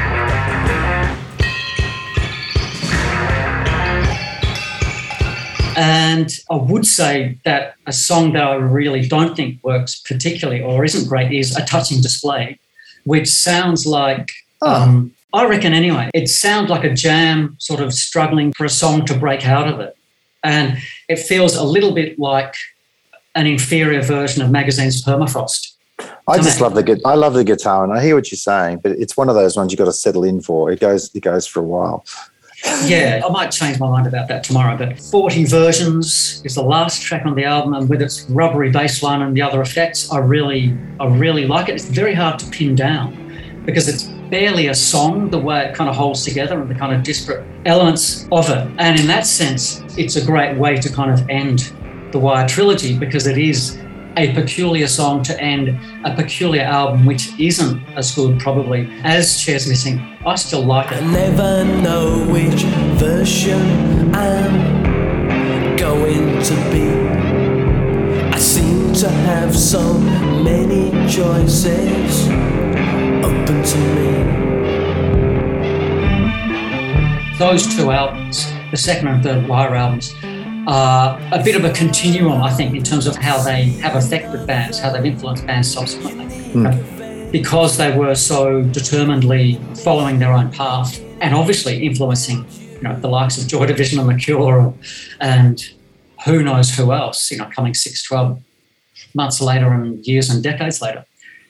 [SPEAKER 3] And I would say that a song that I really don't think works particularly or isn't great is A Touching Display, which sounds like, um, I reckon anyway, it sounds like a jam sort of struggling for a song to break out of it. And it feels a little bit like an inferior version of Magazine's Permafrost.
[SPEAKER 4] I
[SPEAKER 3] To
[SPEAKER 4] just
[SPEAKER 3] me.
[SPEAKER 4] love the gu- I love the guitar, and I hear what you're saying, but it's one of those ones you've got to settle in for. It goes it goes for a while.
[SPEAKER 3] Yeah, I might change my mind about that tomorrow, but 40 versions is the last track on the album, and with its rubbery bass line and the other effects, I really, I really like it. It's very hard to pin down because it's barely a song, the way it kind of holds together and the kind of disparate elements of it. And in that sense, it's a great way to kind of end the Wire trilogy because it is a peculiar song to end a peculiar album, which isn't as good probably as Chairs Missing. I still like it.
[SPEAKER 2] never know which version I'm going to be. I seem to have so many choices open to me.
[SPEAKER 3] those two albums, the second and third Wire albums, are a bit of a continuum, I think, in terms of how they have affected bands, how they've influenced bands subsequently. Hmm. Because they were so determinedly following their own path and obviously influencing, you know, the likes of Joy Division and The Cure and who knows who else, you know, coming six, 12 months later and years and decades later.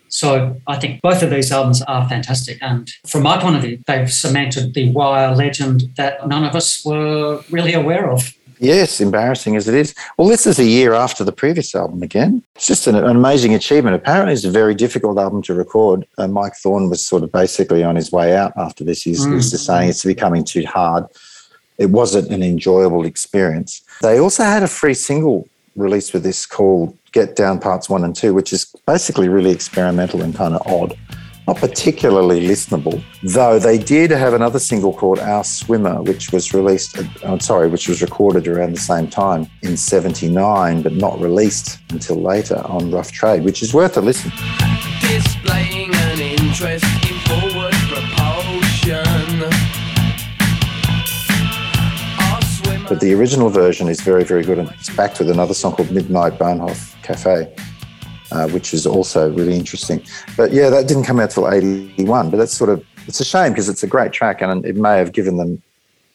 [SPEAKER 3] So I think both of these albums are fantastic. And from my point of view, they've cemented the Wire legend that none of us were really aware of.
[SPEAKER 4] Yes, embarrassing as it is. Well, this is a year after the previous album again. It's just an, an amazing achievement. Apparently, it's a very difficult album to record. Uh, Mike Thorne was sort of basically on his way out after this. He's, he's just saying it's becoming too hard. It wasn't an enjoyable experience. They also had a free single released with this called Get Down Parts One and Two, which is basically really experimental and kind of odd. Not particularly listenable. Though they did have another single called "Our Swimmer," which was released. uh, I'm sorry, which was recorded around the same time in '79, but not released until later on Rough Trade, which is worth a listen.
[SPEAKER 2] displaying an interest in forward propulsion.
[SPEAKER 4] But the original version is very, very good, and it's backed with another song called "Midnight Bahnhof Cafe." Uh, which is also really interesting, but yeah, that didn't come out till '81. But that's sort of it's a shame because it's a great track, and it may have given them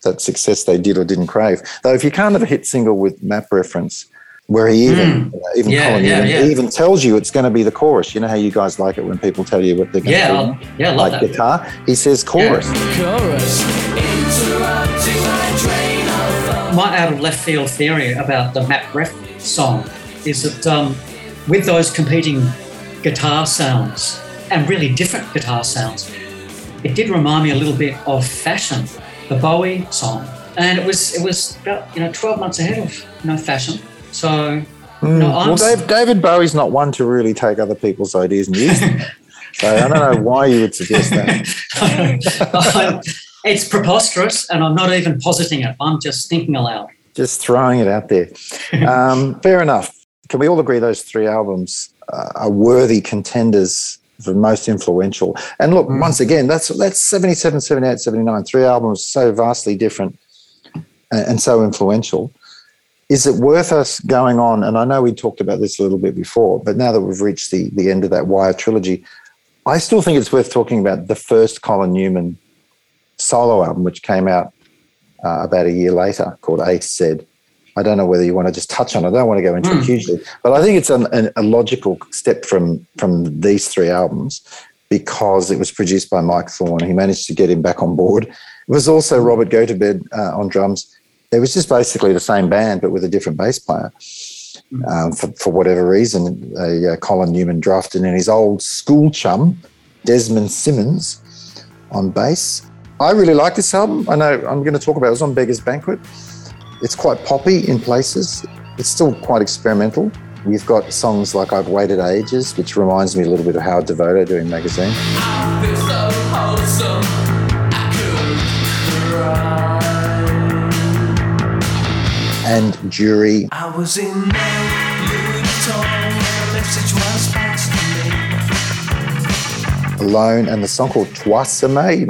[SPEAKER 4] that success they did or didn't crave. Though, if you can't have a hit single with map reference, where he even uh, even.
[SPEAKER 3] Yeah,
[SPEAKER 4] Colin
[SPEAKER 3] yeah,
[SPEAKER 4] Newman
[SPEAKER 3] yeah.
[SPEAKER 4] even tells you it's going to be the chorus. You know how you guys like it when people tell you what they're going
[SPEAKER 3] Yeah,
[SPEAKER 4] to
[SPEAKER 3] I'll- yeah, I love
[SPEAKER 4] like
[SPEAKER 3] that.
[SPEAKER 4] guitar. He says chorus.
[SPEAKER 2] chorus my train of thought.
[SPEAKER 3] my out of left field theory about the Map Ref song is that um, with those competing guitar sounds and really different guitar sounds, it did remind me a little bit of Fashion, the Bowie song, and it was it was about you know 12 months ahead of you know Fashion. So know, I'm
[SPEAKER 4] Well, Dave, David Bowie's not one to really take other people's ideas and use them. so I don't know why you would suggest that. [laughs]
[SPEAKER 3] it's preposterous, and I'm not even positing it. I'm just thinking aloud.
[SPEAKER 4] Just throwing it out there. Um, fair enough. Can we all agree those three albums uh, are worthy contenders for most influential? And look, once again, that's that's 77, 78, 79, three albums so vastly different and, and so influential. Is it worth us going on? And I know we talked about this a little bit before, but now that we've reached the, the end of that Wire trilogy, I still think it's worth talking about the first Colin Newman solo album, which came out uh, about a year later, called A-Z. I don't know whether you want to just touch on it. I don't want to go into it hugely, but I think it's an, an, a logical step from from these three albums because it was produced by Mike Thorne. He managed to get him back on board. It was also Robert Gotobed uh, on drums. It was just basically the same band, but with a different bass player. Um, for, for whatever reason, uh, Colin Newman drafted in his old school chum, Desmond Simmons, on bass. I really like this album. I know I'm going to talk about it. It was on Beggar's Banquet. It's quite poppy in places. It's still quite experimental. We've got songs like I've Waited Ages, which reminds me a little bit of Howard Devoto doing magazine.
[SPEAKER 2] So wholesome. I could cry.
[SPEAKER 4] And Jury,
[SPEAKER 2] I was in Louis Vuitton when a message was passed to me.
[SPEAKER 4] Alone, and the song called Twice a Maid.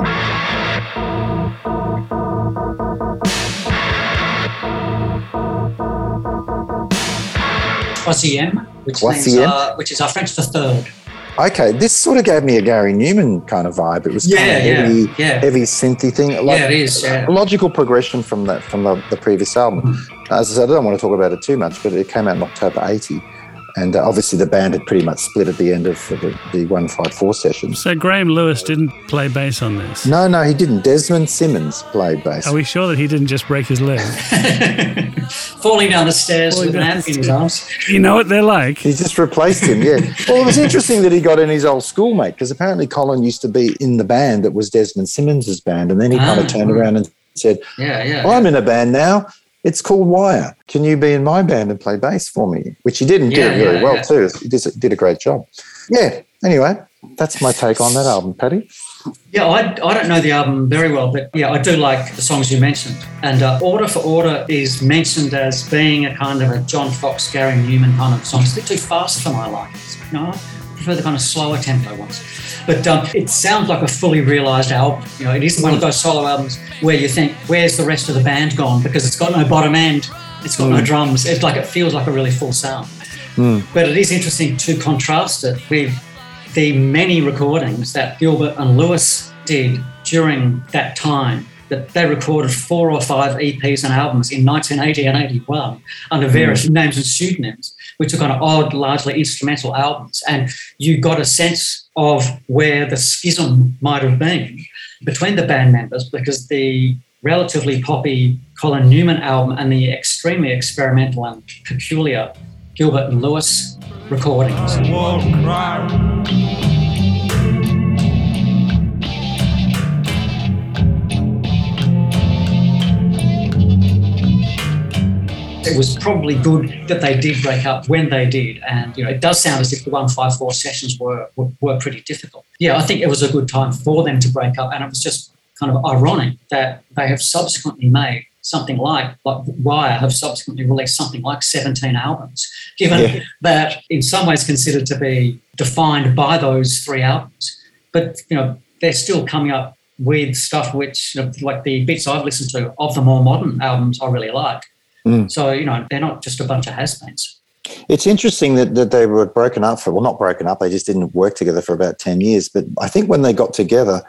[SPEAKER 3] Troisième, which, means, uh, which is our French for third.
[SPEAKER 4] Okay, this sort of gave me a Gary Numan kind of vibe. It was kind of heavy,
[SPEAKER 3] yeah.
[SPEAKER 4] heavy synthy thing. Like,
[SPEAKER 3] yeah, it is. Yeah.
[SPEAKER 4] a logical progression from that from the, the previous album. As I said, I don't want to talk about it too much, but it came out in October '80, and uh, obviously the band had pretty much split at the end of the, the 154 session.
[SPEAKER 1] So Graham Lewis didn't play bass on this.
[SPEAKER 4] No, no, he didn't. Desmond Simmons played bass.
[SPEAKER 1] Are we sure that he didn't just break his leg? [laughs]
[SPEAKER 3] Falling down the stairs
[SPEAKER 1] Falling
[SPEAKER 3] with an amp in his arms.
[SPEAKER 1] you know what they're like.
[SPEAKER 4] He just replaced him, yeah. [laughs] well, it was interesting that he got in his old schoolmate because apparently Colin used to be in the band that was Desmond Simmons's band, and then he kind
[SPEAKER 3] Ah.
[SPEAKER 4] of turned around and said,
[SPEAKER 3] Yeah, yeah.
[SPEAKER 4] I'm in a band now. It's called Wire. Can you be in my band and play bass for me? Which he didn't
[SPEAKER 3] Yeah,
[SPEAKER 4] did it very well
[SPEAKER 3] yeah.
[SPEAKER 4] too. He did, did a great job. Yeah. Anyway, that's my take on that album, Paddy.
[SPEAKER 3] Yeah, I, I don't know the album very well, but yeah, I do like the songs you mentioned. And uh, Order for Order is mentioned as being a kind of a John Foxx, Gary Numan kind of song. It's a bit too fast for my liking. You know, prefer the kind of slower tempo ones. But um, it sounds like a fully realised album. You know, it isn't one of those solo albums where you think, where's the rest of the band gone? Because it's got no bottom end, it's got no mm. drums. It's like it feels like a really full sound. Mm. But it is interesting to contrast it with the many recordings that Gilbert and Lewis did during that time. That they recorded four or five EPs and albums in 1980 and 81 under mm. various names and pseudonyms, which are kind of odd, largely instrumental albums. And you got a sense of where the schism might have been between the band members because the relatively poppy Colin Newman album and the extremely experimental and peculiar Gilbert and Lewis recordings. It was probably good that they did break up when they did. And you know, it does sound as if the 154 sessions were, were were pretty difficult. Yeah, I think it was a good time for them to break up, and it was just kind of ironic that they have subsequently made something like like Wire have subsequently released something like 17 albums, given
[SPEAKER 4] Yeah.
[SPEAKER 3] that in some ways considered to be defined by those three albums. But you know, they're still coming up with stuff which, you know, like the bits I've listened to of the more modern albums, I really like.
[SPEAKER 4] Mm.
[SPEAKER 3] So you know, they're not just a bunch of has-beens.
[SPEAKER 4] It's interesting that, that they were broken up for, well, not broken up, they just didn't work together for about 10 years. But I think when they got together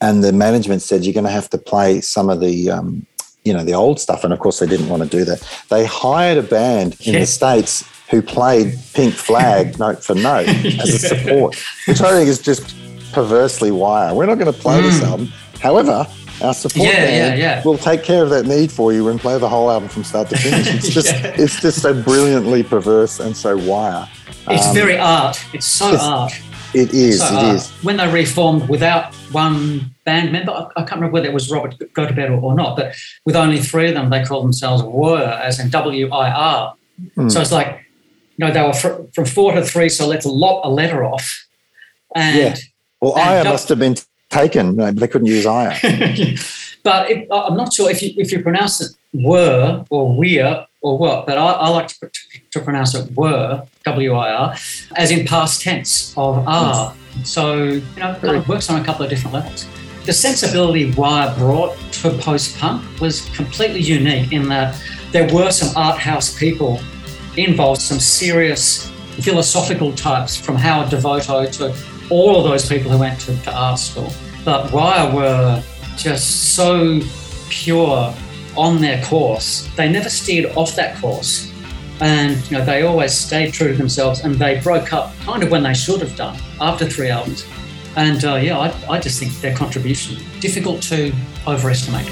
[SPEAKER 4] and the management said, you're going to have to play some of the, um, you know, the old stuff. And of course, they didn't want to do that. They hired a band in
[SPEAKER 3] Yeah.
[SPEAKER 4] the States who played Pink Flag [laughs] note for note as a support, which I think is just perversely wire. We're not going to play this album. However, our support
[SPEAKER 3] Mm. Yeah, yeah,
[SPEAKER 4] band
[SPEAKER 3] yeah.
[SPEAKER 4] will take care of that need for you and play the whole album from start to finish. It's [laughs] just,
[SPEAKER 3] Yeah.
[SPEAKER 4] it's just so brilliantly perverse and so wire.
[SPEAKER 3] It's
[SPEAKER 4] Um,
[SPEAKER 3] very art. It's so
[SPEAKER 4] it's-
[SPEAKER 3] art.
[SPEAKER 4] It is.
[SPEAKER 3] So,
[SPEAKER 4] it
[SPEAKER 3] uh,
[SPEAKER 4] is.
[SPEAKER 3] When they reformed without one band member, I, I can't remember whether it was Robert Gotobed or, or not, but with only three of them, they called themselves Wir, as in W I R.
[SPEAKER 4] Hmm.
[SPEAKER 3] So it's like, you know, they were fr- from four to three, so let's lop a letter off. And
[SPEAKER 4] Yeah. Well,
[SPEAKER 3] and
[SPEAKER 4] must have been taken. They couldn't use Aya. [laughs]
[SPEAKER 3] but it, I- I'm not sure if you if you pronounce it were or we're or what, but I, I like to, to pronounce it were W I R as in past tense of are. Hmm. So you know, it kind of works on a couple of different levels. The sensibility Wire brought to post punk was completely unique in that there were some art house people involved, some serious philosophical types from Howard Devoto to all of those people who went to, to art school. But Wire were just so pure on their course. They never steered off that course. And you know, they always stayed true to themselves and they broke up kind of when they should have done after three albums. And uh, yeah, I, I just think their contribution difficult to overestimate.